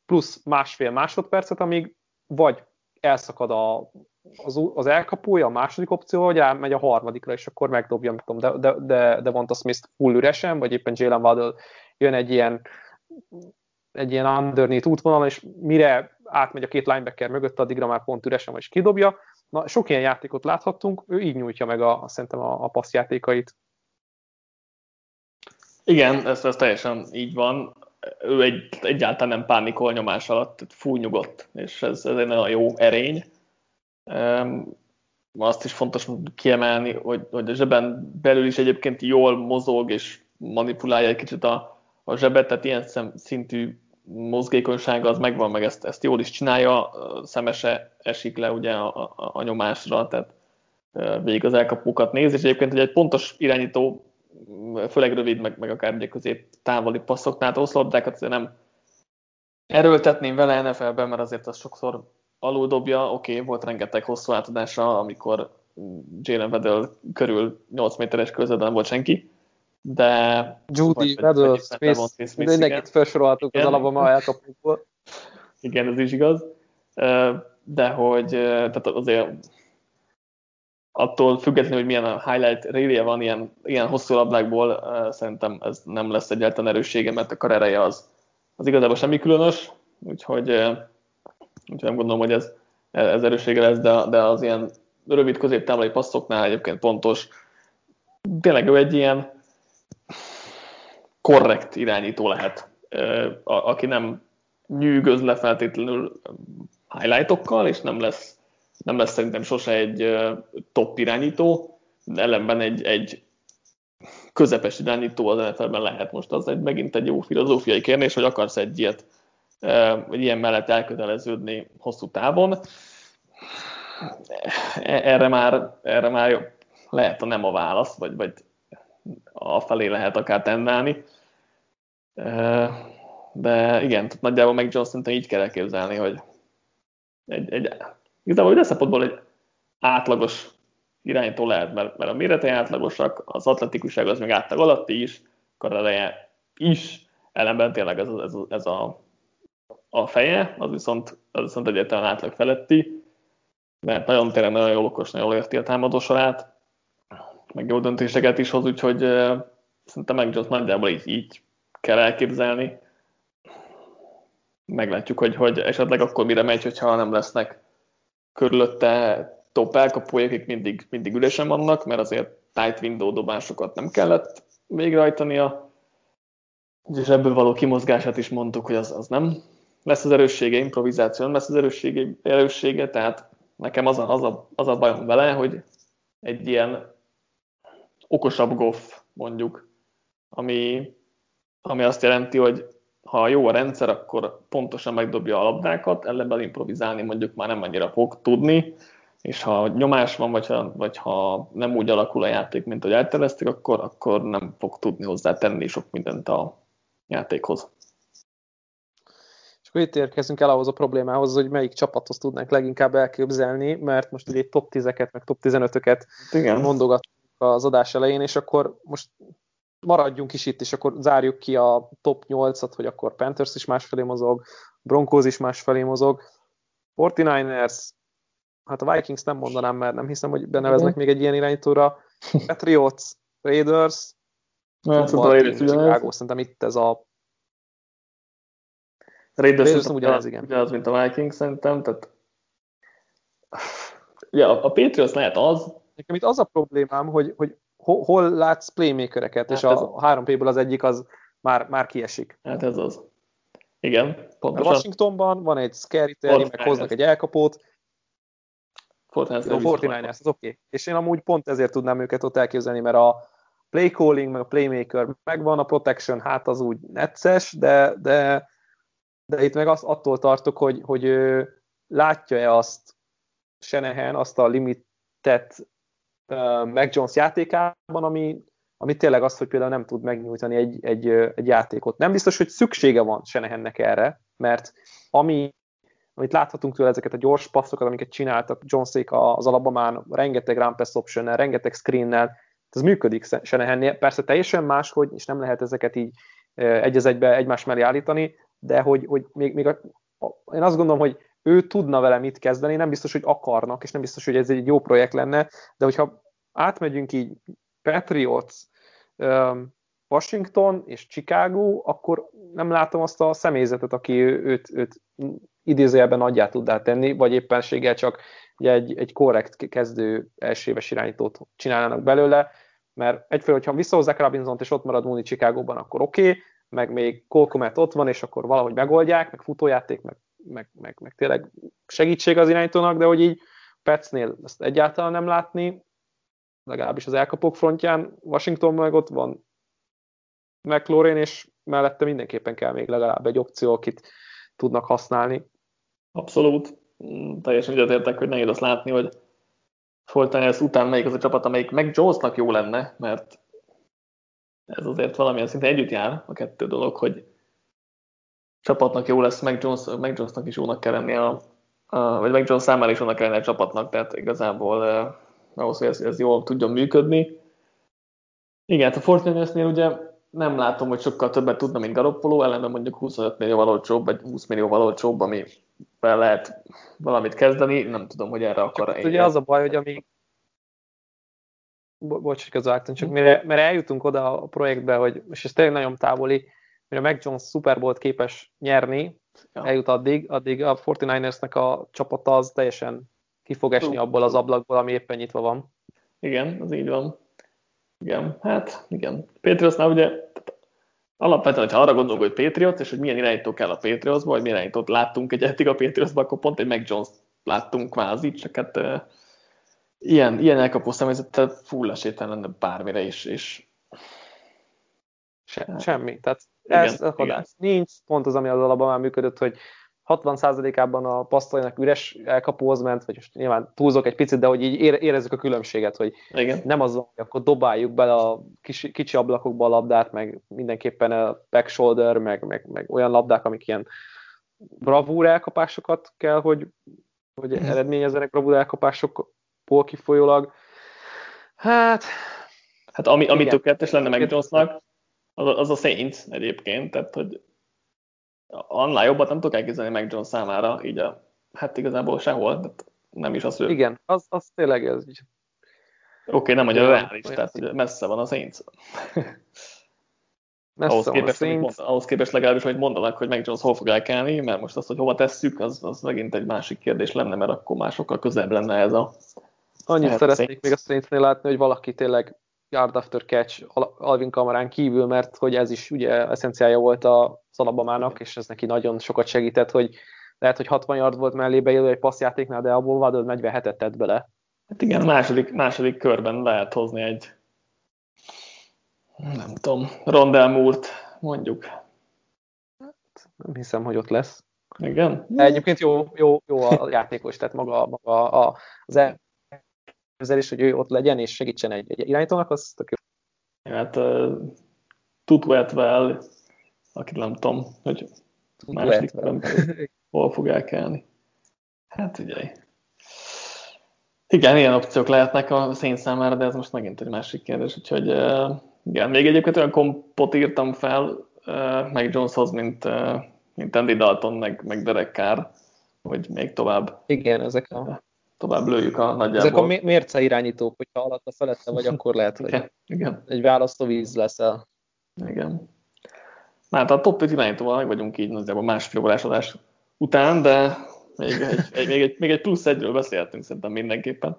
plusz másfél másodpercet, amíg vagy elszakad a, az, az elkapója, a második opció, vagy elmegy a harmadikra, és akkor megdobja, nem tudom, de, de, de, de Vonta Smith full üresen, vagy éppen Jalen Waddle jön egy ilyen egy ilyen underneath útvonal, és mire átmegy a két linebacker mögött, addigra már pont üresen vagy kidobja. Na, sok ilyen játékot láthattunk, ő így nyújtja meg a, szerintem a, a passzjátékait. Igen, ez, ez teljesen így van. Ő egy, egyáltalán nem pánikol nyomás alatt, fúj nyugodt, és ez, ez egy nagyon jó erény azt is fontos kiemelni, hogy, hogy a zseben belül is egyébként jól mozog és manipulálja egy kicsit a, a zsebet, tehát ilyen szem, szintű mozgékonysága az megvan, meg ezt, ezt jól is csinálja, szemese esik le ugye a, a, a nyomásra, tehát végig az elkapókat néz, és egyébként hogy egy pontos irányító, főleg rövid, meg, meg akár ugye közép távoli passzoknál, oszlabdákat azért nem erőltetném vele NFL-ben, mert azért az sokszor alul dobja, oké, okay, volt rengeteg hosszú átadása, amikor Jalen Weddle körül 8 méteres nem volt senki, de... Judy, Weddle, Smith, mindenkit felsoroltuk az Alabama elkapókból. Igen, ez is igaz. De hogy tehát azért attól függetlenül, hogy milyen a highlight rélje van ilyen, ilyen hosszú labdákból, szerintem ez nem lesz egyáltalán erőssége, mert a karereje az, az igazából semmi különös, úgyhogy úgyhogy nem gondolom, hogy ez, ez erőssége lesz, de, de az ilyen rövid középtávoli passzoknál egyébként pontos. Tényleg ő egy ilyen korrekt irányító lehet, aki nem nyűgöz le feltétlenül highlightokkal, és nem lesz, nem lesz szerintem sose egy top irányító, de ellenben egy, egy közepes irányító az NFL-ben lehet most, az egy, megint egy jó filozófiai kérdés, hogy akarsz egy ilyet vagy ilyen mellett elköteleződni hosszú távon. E, erre már, erre már lehet a nem a válasz, vagy, vagy a felé lehet akár tendálni. De igen, nagyjából meg John szerintem így kell elképzelni, hogy egy, egy, igazából hogy szempontból egy átlagos irányító lehet, mert, mert a méretei átlagosak, az atletikusság az még átlag alatti is, karareje is, ellenben tényleg ez, ez, ez a, a feje, az viszont, az viszont egyáltalán átlag feletti, mert nagyon tényleg nagyon jól okos, nagyon jól érti a támadó sorát, meg jó döntéseket is hoz, úgyhogy uh, szerintem meg Jones nagyjából így, így kell elképzelni. Meglátjuk, hogy, hogy esetleg akkor mire megy, hogyha nem lesznek körülötte top elkapói, akik mindig, mindig üresen vannak, mert azért tight window dobásokat nem kellett végrehajtania, és ebből való kimozgását is mondtuk, hogy az, az nem lesz az erőssége, improvizáció nem lesz az erőssége, erőssége tehát nekem az a, az, a, az a bajom vele, hogy egy ilyen okosabb goff, mondjuk, ami, ami azt jelenti, hogy ha jó a rendszer, akkor pontosan megdobja a labdákat, ellenben improvizálni mondjuk már nem annyira fog tudni, és ha nyomás van, vagy ha, vagy ha nem úgy alakul a játék, mint ahogy eltervezték, akkor, akkor nem fog tudni hozzá tenni sok mindent a játékhoz. Akkor itt érkezünk el ahhoz a problémához, hogy melyik csapathoz tudnánk leginkább elképzelni, mert most ugye top 10-eket, meg top 15-öket mondogatunk az adás elején, és akkor most maradjunk is itt, és akkor zárjuk ki a top 8-at, hogy akkor Panthers is másfelé mozog, Broncos is másfelé mozog, 49ers, hát a Vikings nem mondanám, mert nem hiszem, hogy beneveznek még egy ilyen irányítóra, Patriots, Raiders, hát, Chicago, szerintem itt ez a Raiders, Raiders ugyanaz, igen. Ugyanaz, mint a Vikings szerintem, tehát ja, a Patriots lehet az. Nekem itt az a problémám, hogy, hogy hol látsz playmakereket, hát és a, a három P-ből az egyik az már, már kiesik. Hát ez az. Igen, pontosan. A Washingtonban van egy scary terry, meg hoznak egy elkapót. Fortnite az oké. Okay. És én amúgy pont ezért tudnám őket ott elképzelni, mert a play calling, meg a playmaker megvan, a protection hát az úgy necces, de, de, de itt meg azt attól tartok, hogy, hogy látja-e azt Senehen, azt a limitet Mac Jones játékában, ami, ami tényleg az, hogy például nem tud megnyújtani egy, egy, egy játékot. Nem biztos, hogy szüksége van Senehennek erre, mert ami, amit láthatunk tőle, ezeket a gyors passzokat, amiket csináltak Jonesék az alapban rengeteg run pass option rengeteg screennel, ez működik Senehennél. Persze teljesen más, hogy és nem lehet ezeket így egy az egybe egymás mellé állítani, de hogy, hogy még, még a, a, én azt gondolom, hogy ő tudna vele mit kezdeni, nem biztos, hogy akarnak, és nem biztos, hogy ez egy jó projekt lenne, de hogyha átmegyünk így Patriots, Washington és Chicago, akkor nem látom azt a személyzetet, aki őt, őt idézőjelben nagyját tudná tenni, vagy éppenséggel csak egy, egy korrekt kezdő elsőves irányítót csinálnának belőle, mert egyfelől, hogyha visszahozzák Robinson-t, és ott marad Mooney Chicago-ban, akkor oké, okay, meg még Colcomet ott van, és akkor valahogy megoldják, meg futójáték, meg meg, meg, meg tényleg segítség az irányítónak, de hogy így Petsnél ezt egyáltalán nem látni, legalábbis az elkapók frontján, Washington meg ott van McLaurin, és mellette mindenképpen kell még legalább egy opció, akit tudnak használni. Abszolút. Mm, teljesen egyetértek, hogy nehéz azt látni, hogy ez után melyik az a csapat, amelyik meg Jonesnak jó lenne, mert ez azért valamilyen szinte együtt jár a kettő dolog, hogy csapatnak jó lesz, meg, Jones, meg Jonesnak is jónak kell lenni a, a, vagy meg Jones számára is jónak kell a csapatnak, tehát igazából eh, ahhoz, hogy ez, ez jól tudjon működni. Igen, hát a Fortnite-nél ugye nem látom, hogy sokkal többet tudna, mint Garoppolo, ellenben mondjuk 25 millió olcsóbb, vagy 20 millió olcsóbb, ami lehet valamit kezdeni, nem tudom, hogy erre akar hát, Ugye az a baj, hogy amíg Bo- bocs, közöltem, csak mire, mire eljutunk oda a projektbe, hogy, és ez tényleg nagyon távoli, mire Mac Jones Super Bowl képes nyerni, ja. eljut addig, addig a 49ersnek a csapata az teljesen ki fog esni abból az ablakból, ami éppen nyitva van. Igen, az így van. Igen, hát igen. Patriotsnál ugye alapvetően, ha arra gondolunk, hogy Patriots, és hogy milyen irányító kell a Patriotsba, vagy milyen irányítót láttunk egy eddig a Patriotsba, akkor pont egy Mac Jones láttunk kvázi, csak hát ilyen, ilyen elkapó személyzettel full esélytelen lenne bármire is, és Se, semmi. Tehát ez igen, igen. nincs, pont az, ami az alapban már működött, hogy 60%-ában a pasztaljnak üres elkapóhoz ment, vagy most nyilván túlzok egy picit, de hogy így érezzük a különbséget, hogy Igen. nem az, hogy akkor dobáljuk bele a kis, kicsi ablakokba a labdát, meg mindenképpen a back shoulder, meg, meg, meg olyan labdák, amik ilyen bravúr elkapásokat kell, hogy, hogy eredményezzenek bravúr elkapásokból kifolyólag. Hát... Hát ami, ami tökéletes lenne meg Jonesnak, az, az a Saints egyébként, tehát hogy annál jobbat nem tudok elképzelni meg Jones számára, így a, hát igazából sehol, tehát nem is az, hogy... Igen, az, az tényleg ez. Oké, okay, nem annyira reális, tehát hogy messze van a Saints. Messze ahhoz, képest, Saints. Mond, ahhoz képest legalábbis, hogy mondanak, hogy meg Jones hol fog elkelni, mert most azt, hogy hova tesszük, az, az megint egy másik kérdés lenne, mert akkor már sokkal közelebb lenne ez a... Annyit szeretnék Saints. még a Saintsnél látni, hogy valaki tényleg yard after catch Alvin kamerán kívül, mert hogy ez is ugye eszenciája volt a Szalabamának, és ez neki nagyon sokat segített, hogy lehet, hogy 60 yard volt mellé bejelő egy passzjátéknál, de abból Waddle 47-et tett bele. Hát igen, második, második körben lehet hozni egy nem tudom, Rondell Moore-t mondjuk. Hát, nem hiszem, hogy ott lesz. Igen? De egyébként jó, jó, jó a játékos, tehát maga, maga a, az elképzelés, hogy ő ott legyen és segítsen egy, egy irányítónak, az tök jó. Hát uh, Tutwetvel, akit nem tudom, hogy második hol fog elkelni. Hát ugye. Igen, ilyen opciók lehetnek a szén számára, de ez most megint egy másik kérdés, úgyhogy uh, igen, még egyébként olyan kompot írtam fel, uh, meg Joneshoz, mint, uh, mint Andy Dalton, meg, meg Derek Carr, hogy még tovább. Igen, ezek a... Tovább lőjük a nagyjából. Ezek a mérce irányítók, hogyha a felette vagy, akkor lehet, hogy igen, igen. egy választóvíz leszel. Igen. Hát a top 5 irányítóval meg vagyunk így nagyjából másfél órás adás után, de még egy, egy, még, egy, még egy plusz egyről beszélhetünk szerintem mindenképpen.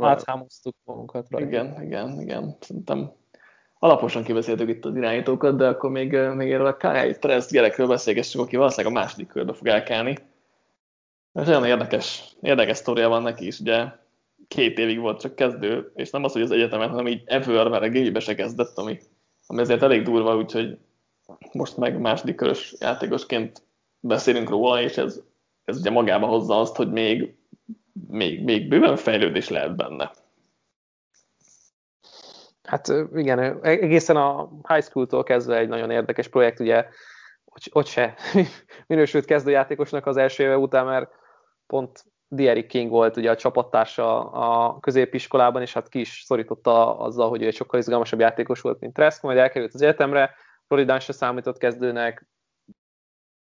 Áthámoztuk magunkat rajta. Igen, igen, igen. Szerintem alaposan kibeszéltük itt az irányítókat, de akkor még, még erről a Kai Trest gyerekről beszélgessünk, aki valószínűleg a második körbe fog elkelni. Ez olyan érdekes, érdekes sztoria van neki is, ugye két évig volt csak kezdő, és nem az, hogy az egyetemet, hanem így ever, mert a gébe se kezdett, ami, ami ezért elég durva, úgyhogy most meg második körös játékosként beszélünk róla, és ez, ez ugye magába hozza azt, hogy még, még, még bőven fejlődés lehet benne. Hát igen, egészen a high school-tól kezdve egy nagyon érdekes projekt, ugye ott, ott se. Minősült kezdőjátékosnak az első éve után, mert pont Derek King volt ugye a csapattársa a középiskolában, és hát ki is szorította azzal, hogy ő egy sokkal izgalmasabb játékos volt, mint Trask, majd elkerült az egyetemre, Floridán se számított kezdőnek,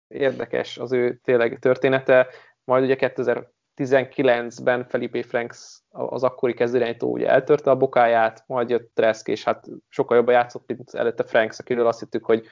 érdekes az ő tényleg története, majd ugye 2019-ben Felipe Franks az akkori kezdőirányító ugye eltörte a bokáját, majd jött Tresk, és hát sokkal jobban játszott, mint előtte Franks, akiről azt hittük, hogy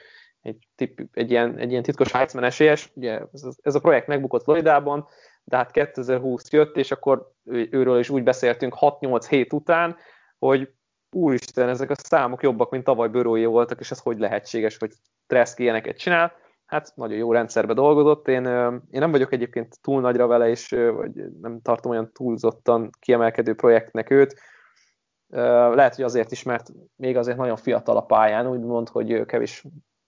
egy, tipp, egy, ilyen, egy ilyen titkos Heisman esélyes. Ugye ez, a projekt megbukott Floridában, de hát 2020 jött, és akkor őről is úgy beszéltünk 6-8 hét után, hogy úristen, ezek a számok jobbak, mint tavaly bőrói voltak, és ez hogy lehetséges, hogy Tresk ilyeneket csinál hát nagyon jó rendszerbe dolgozott. Én, én nem vagyok egyébként túl nagyra vele, és vagy nem tartom olyan túlzottan kiemelkedő projektnek őt. Lehet, hogy azért is, mert még azért nagyon fiatal a pályán, úgymond, hogy kevés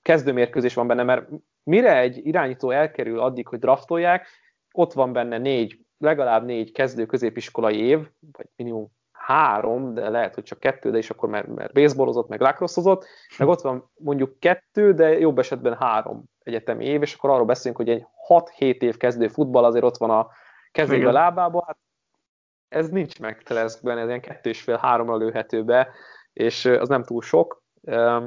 kezdőmérkőzés van benne, mert mire egy irányító elkerül addig, hogy draftolják, ott van benne négy, legalább négy kezdő középiskolai év, vagy minimum három, de lehet, hogy csak kettő, de is akkor mert, mert baseballozott, meg lacrossozott, meg ott van mondjuk kettő, de jobb esetben három egyetemi év, és akkor arról beszélünk, hogy egy 6-7 év kezdő futball azért ott van a kezébe, lábába, hát ez nincs meg Teleszkben, ez ilyen kettő és fél háromra lőhető be, és az nem túl sok.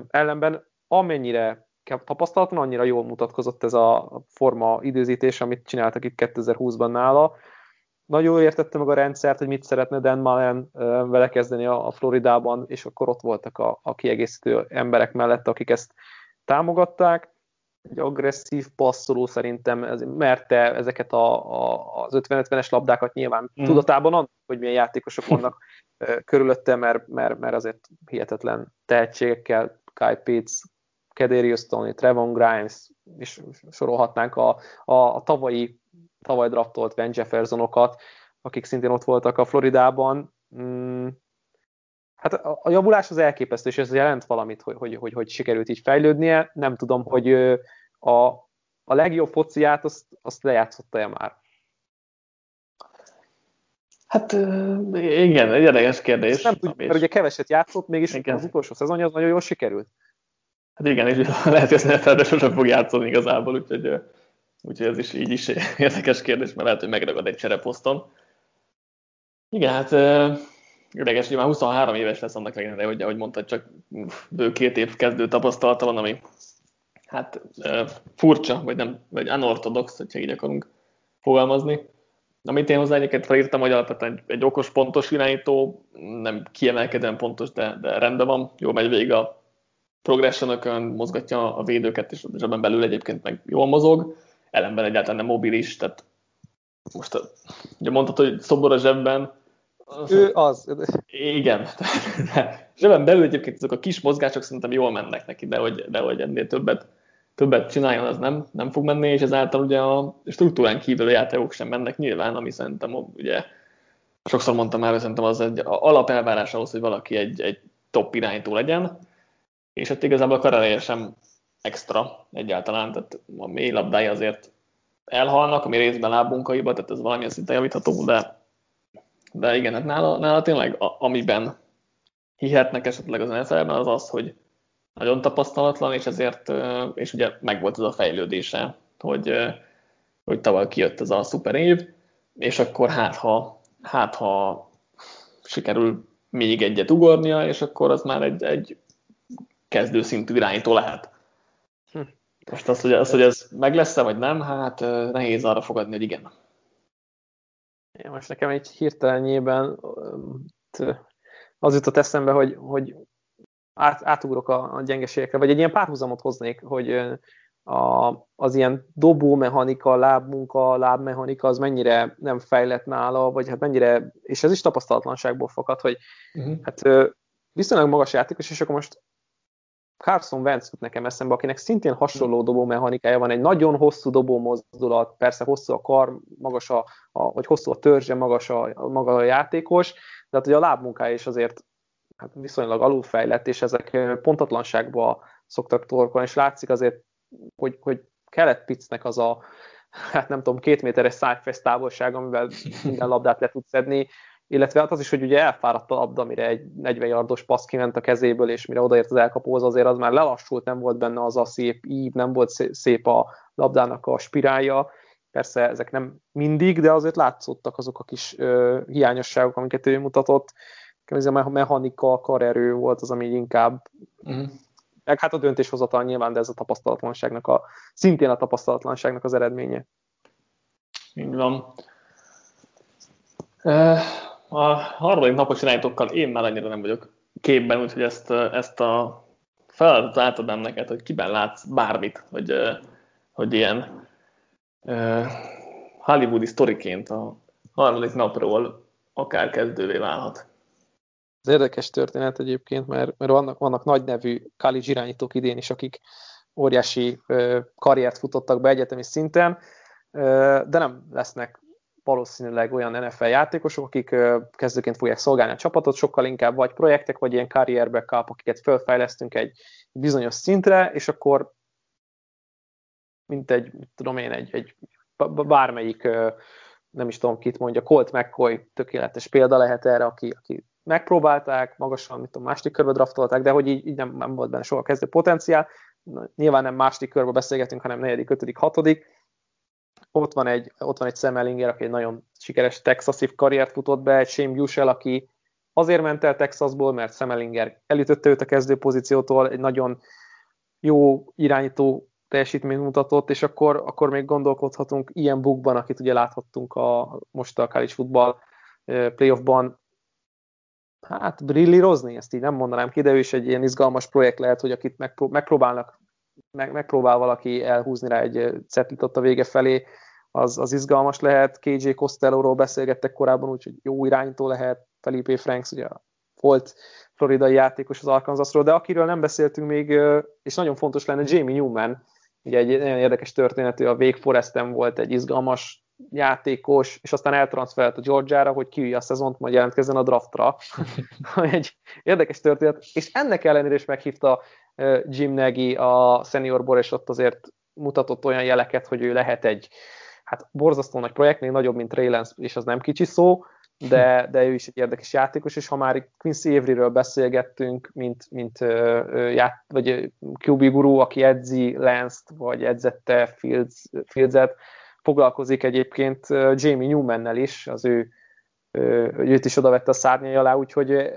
Ellenben amennyire tapasztalatlan, annyira jól mutatkozott ez a forma időzítés, amit csináltak itt 2020-ban nála, nagyon jól értette meg a rendszert, hogy mit szeretne Dan Mullen vele kezdeni a, Floridában, és akkor ott voltak a, a kiegészítő emberek mellett, akik ezt támogatták. Egy agresszív passzoló szerintem ez, merte ezeket a, a, az 50-50-es labdákat nyilván mm. tudatában annak, hogy milyen játékosok vannak körülötte, mert, mert, mert azért hihetetlen tehetségekkel Kai Pitts, Kadarius Tony, Trevon Grimes, és sorolhatnánk a, a, a tavalyi tavaly draftolt Van Jeffersonokat, akik szintén ott voltak a Floridában. Mm, hát a, a javulás az elképesztő, és ez jelent valamit, hogy, hogy, hogy, hogy sikerült így fejlődnie. Nem tudom, hogy a, a legjobb fociát azt, azt lejátszotta-e már? Hát igen, egy érdekes kérdés. Nem tudjuk, mert ugye keveset játszott, mégis igen. az utolsó szezonja az nagyon jól sikerült. Hát igen, és lehet, hogy ezt de sosem fog játszani igazából, úgyhogy Úgyhogy ez is így is érdekes kérdés, mert lehet, hogy megragad egy csereposzton. Igen, hát Ideges, hogy már 23 éves lesz annak ellenére, hogy ahogy mondtad, csak bő két év kezdő tapasztalata van, ami hát furcsa, vagy nem, vagy unorthodox, hogyha így akarunk fogalmazni. Amit én hozzá egyébként felírtam, hogy alapvetően egy, egy okos, pontos irányító, nem kiemelkedően pontos, de, de rendben van, jól megy végig a progressionökön, mozgatja a védőket, és ebben belül egyébként meg jól mozog, ellenben egyáltalán nem mobilis, tehát most ugye mondtad, hogy szobor a zsebben, ő az. Igen. Zsebben belül egyébként azok a kis mozgások szerintem jól mennek neki, de hogy, de hogy ennél többet, többet csináljon, az nem, nem fog menni, és ezáltal ugye a struktúrán kívül a játékok sem mennek nyilván, ami szerintem ugye sokszor mondtam már, hogy szerintem az egy alapelvárás ahhoz, hogy valaki egy, egy top irányító legyen, és hát igazából a karrierje sem extra egyáltalán, tehát a mély labdái azért elhalnak, ami részben lábunkaiba, tehát ez valamilyen szinten javítható, de, de igen, hát nála, nála tényleg a, amiben hihetnek esetleg az NFL-ben az az, hogy nagyon tapasztalatlan, és ezért, és ugye megvolt ez a fejlődése, hogy, hogy tavaly kijött ez a szuper év, és akkor hát ha, hát ha sikerül még egyet ugornia, és akkor az már egy, egy kezdőszintű irányító lehet. Hm. Most az, hogy, az, hogy ez meg lesz-e, vagy nem, hát nehéz arra fogadni, hogy igen. Ja, most nekem egy hirtelenjében az jutott eszembe, hogy, hogy át, átugrok a, a gyengeségekre, vagy egy ilyen párhuzamot hoznék, hogy a, az ilyen dobómechanika, lábmunka, lábmechanika az mennyire nem fejlett nála, vagy hát mennyire, és ez is tapasztalatlanságból fakad, hogy uh-huh. hát viszonylag magas játékos, és akkor most Carson Wentz jut nekem eszembe, akinek szintén hasonló dobómechanikája van, egy nagyon hosszú dobó mozdulat, persze hosszú a kar, magas a, a vagy hosszú a törzse, magas a maga a játékos, de hát ugye a lábmunkája is azért hát viszonylag alulfejlett, és ezek pontatlanságba szoktak torkolni, és látszik azért, hogy, hogy kellett Pitznek az a, hát nem tudom, két méteres szájfesz távolság, amivel minden labdát le tud szedni, illetve hát az is, hogy ugye elfáradt a labda, mire egy 40 yardos passz kiment a kezéből, és mire odaért az elkapóhoz, azért az már lelassult, nem volt benne az a szép ív, nem volt szép a labdának a spirálja. Persze ezek nem mindig, de azért látszottak azok a kis ö, hiányosságok, amiket ő mutatott. Ez a mechanika, karerő volt az, ami inkább uh-huh. meg hát a döntéshozatal nyilván, de ez a tapasztalatlanságnak a, szintén a tapasztalatlanságnak az eredménye. Így van. A harmadik napos irányítókkal én már annyira nem vagyok képben, úgyhogy ezt, ezt a feladatot átadnám neked, hogy kiben látsz bármit, hogy, hogy ilyen hollywoodi sztoriként a harmadik napról akár kezdővé válhat. Ez érdekes történet egyébként, mert, mert vannak, vannak nagy nevű college irányítók idén is, akik óriási uh, karriert futottak be egyetemi szinten, uh, de nem lesznek valószínűleg olyan NFL játékosok, akik kezdőként fogják szolgálni a csapatot, sokkal inkább vagy projektek, vagy ilyen karrierbe kap, akiket felfejlesztünk egy bizonyos szintre, és akkor mint egy, tudom én, egy, egy bármelyik, nem is tudom kit mondja, Colt McCoy tökéletes példa lehet erre, aki, aki megpróbálták, magasan, mit tudom, második körbe draftolták, de hogy így, így nem, nem volt benne soha kezdő potenciál. Nyilván nem második körbe beszélgetünk, hanem negyedik, ötödik, hatodik ott van egy, ott van egy Sam Ellinger, aki egy nagyon sikeres texasi karriert futott be, egy Shane Bushel, aki azért ment el Texasból, mert Sam Ellinger elütötte őt a kezdő pozíciótól, egy nagyon jó irányító teljesítményt mutatott, és akkor, akkor még gondolkodhatunk ilyen bukban, akit ugye láthattunk a, most a college football playoffban, hát brillírozni, ezt így nem mondanám ki, de ő is egy ilyen izgalmas projekt lehet, hogy akit megpróbálnak meg, megpróbál valaki elhúzni rá egy cetlit ott a vége felé, az, az izgalmas lehet. KJ Costello-ról beszélgettek korábban, úgyhogy jó irányító lehet. Felipe Franks ugye volt floridai játékos az Arkansasról, de akiről nem beszéltünk még, és nagyon fontos lenne Jamie Newman, ugye egy nagyon érdekes történetű, a Wake Foresten volt egy izgalmas játékos, és aztán eltranszfert a Georgia-ra, hogy kiülje a szezont, majd jelentkezzen a draftra. egy érdekes történet, és ennek ellenére is meghívta Jim Nagy a seniorból, és ott azért mutatott olyan jeleket, hogy ő lehet egy hát borzasztó nagy projekt, még nagyobb, mint Ray Lance, és az nem kicsi szó, de, de ő is egy érdekes játékos, és ha már Quincy Avery-ről beszélgettünk, mint, mint uh, ját, vagy QB guru, aki edzi Lance-t, vagy edzette Fields, Fields-et, foglalkozik egyébként Jamie Newman-nel is, az ő hogy őt is oda vette a szárnyai alá, úgyhogy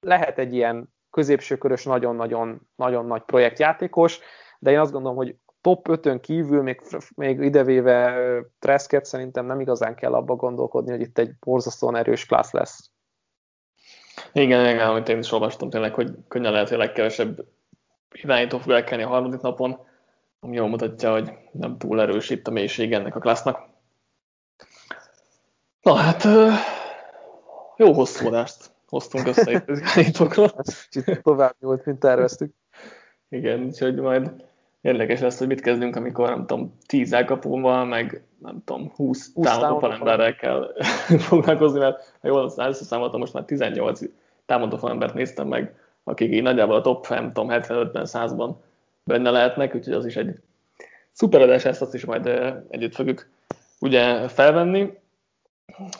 lehet egy ilyen középsőkörös nagyon-nagyon nagyon nagy projektjátékos, de én azt gondolom, hogy top 5-ön kívül, még, még idevéve Tresket szerintem nem igazán kell abba gondolkodni, hogy itt egy borzasztóan erős klassz lesz. Igen, igen, amit én is olvastam tényleg, hogy könnyen lehet, hogy legkevesebb irányító fog elkelni a harmadik napon, ami jól mutatja, hogy nem túl erős itt a mélység ennek a klassznak. Na hát, jó hosszú adást hoztunk össze itt az irányítókról. Kicsit tovább nyúlt, mint terveztük. Igen, úgyhogy majd érdekes lesz, hogy mit kezdünk, amikor nem tudom, 10 elkapóval, meg nem tudom, 20, 20 támadó falemberrel kell foglalkozni, mert ha jól összeszámoltam, most már 18 támadó falembert néztem meg, akik így nagyjából a top, nem tudom, 75-ben, 100-ban benne lehetnek, úgyhogy az is egy szuper adás, ezt azt is majd együtt fogjuk ugye felvenni,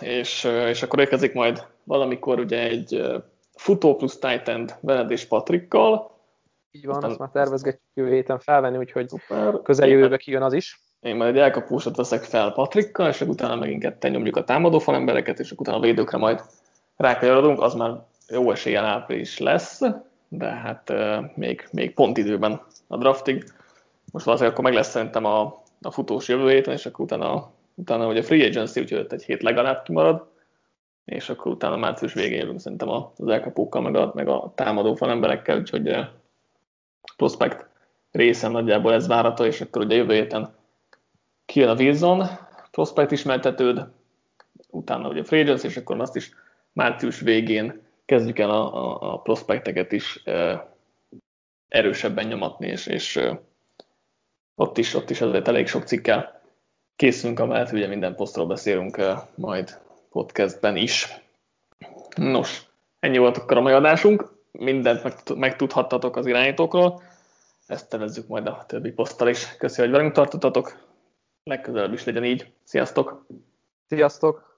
és, és akkor érkezik majd valamikor ugye egy futó plusz Titan veled és Patrikkal, így van, Aztán azt már tervezgetjük jövő héten felvenni, úgyhogy Szuper. közeljövőbe kijön az is. Én majd egy elkapósat veszek fel Patrikkal, és utána megint ketten nyomjuk a támadó falembereket, és utána a védőkre majd rákanyarodunk, az már jó eséllyel április lesz, de hát uh, még, még pont időben a draftig. Most valószínűleg akkor meg lesz szerintem a, a futós jövő héten, és akkor utána, utána ugye a free agency, úgyhogy egy hét legalább kimarad, és akkor utána március végén jövünk szerintem az elkapókkal, meg a, meg a támadó falemberekkel, úgyhogy prospekt része nagyjából ez várható, és akkor ugye jövő héten kijön a Wilson prospekt ismertetőd, utána ugye Free Agents, és akkor azt is március végén kezdjük el a, a, a prospekteket is e, erősebben nyomatni, és, és ott is, ott is azért elég sok cikkel készülünk, amellett ugye minden posztról beszélünk e, majd podcastben is. Nos, ennyi volt akkor a mai adásunk mindent megtudhattatok az irányítókról. Ezt tevezzük majd a többi poszttal is. Köszönöm, hogy velünk tartottatok. Legközelebb is legyen így. Sziasztok! Sziasztok!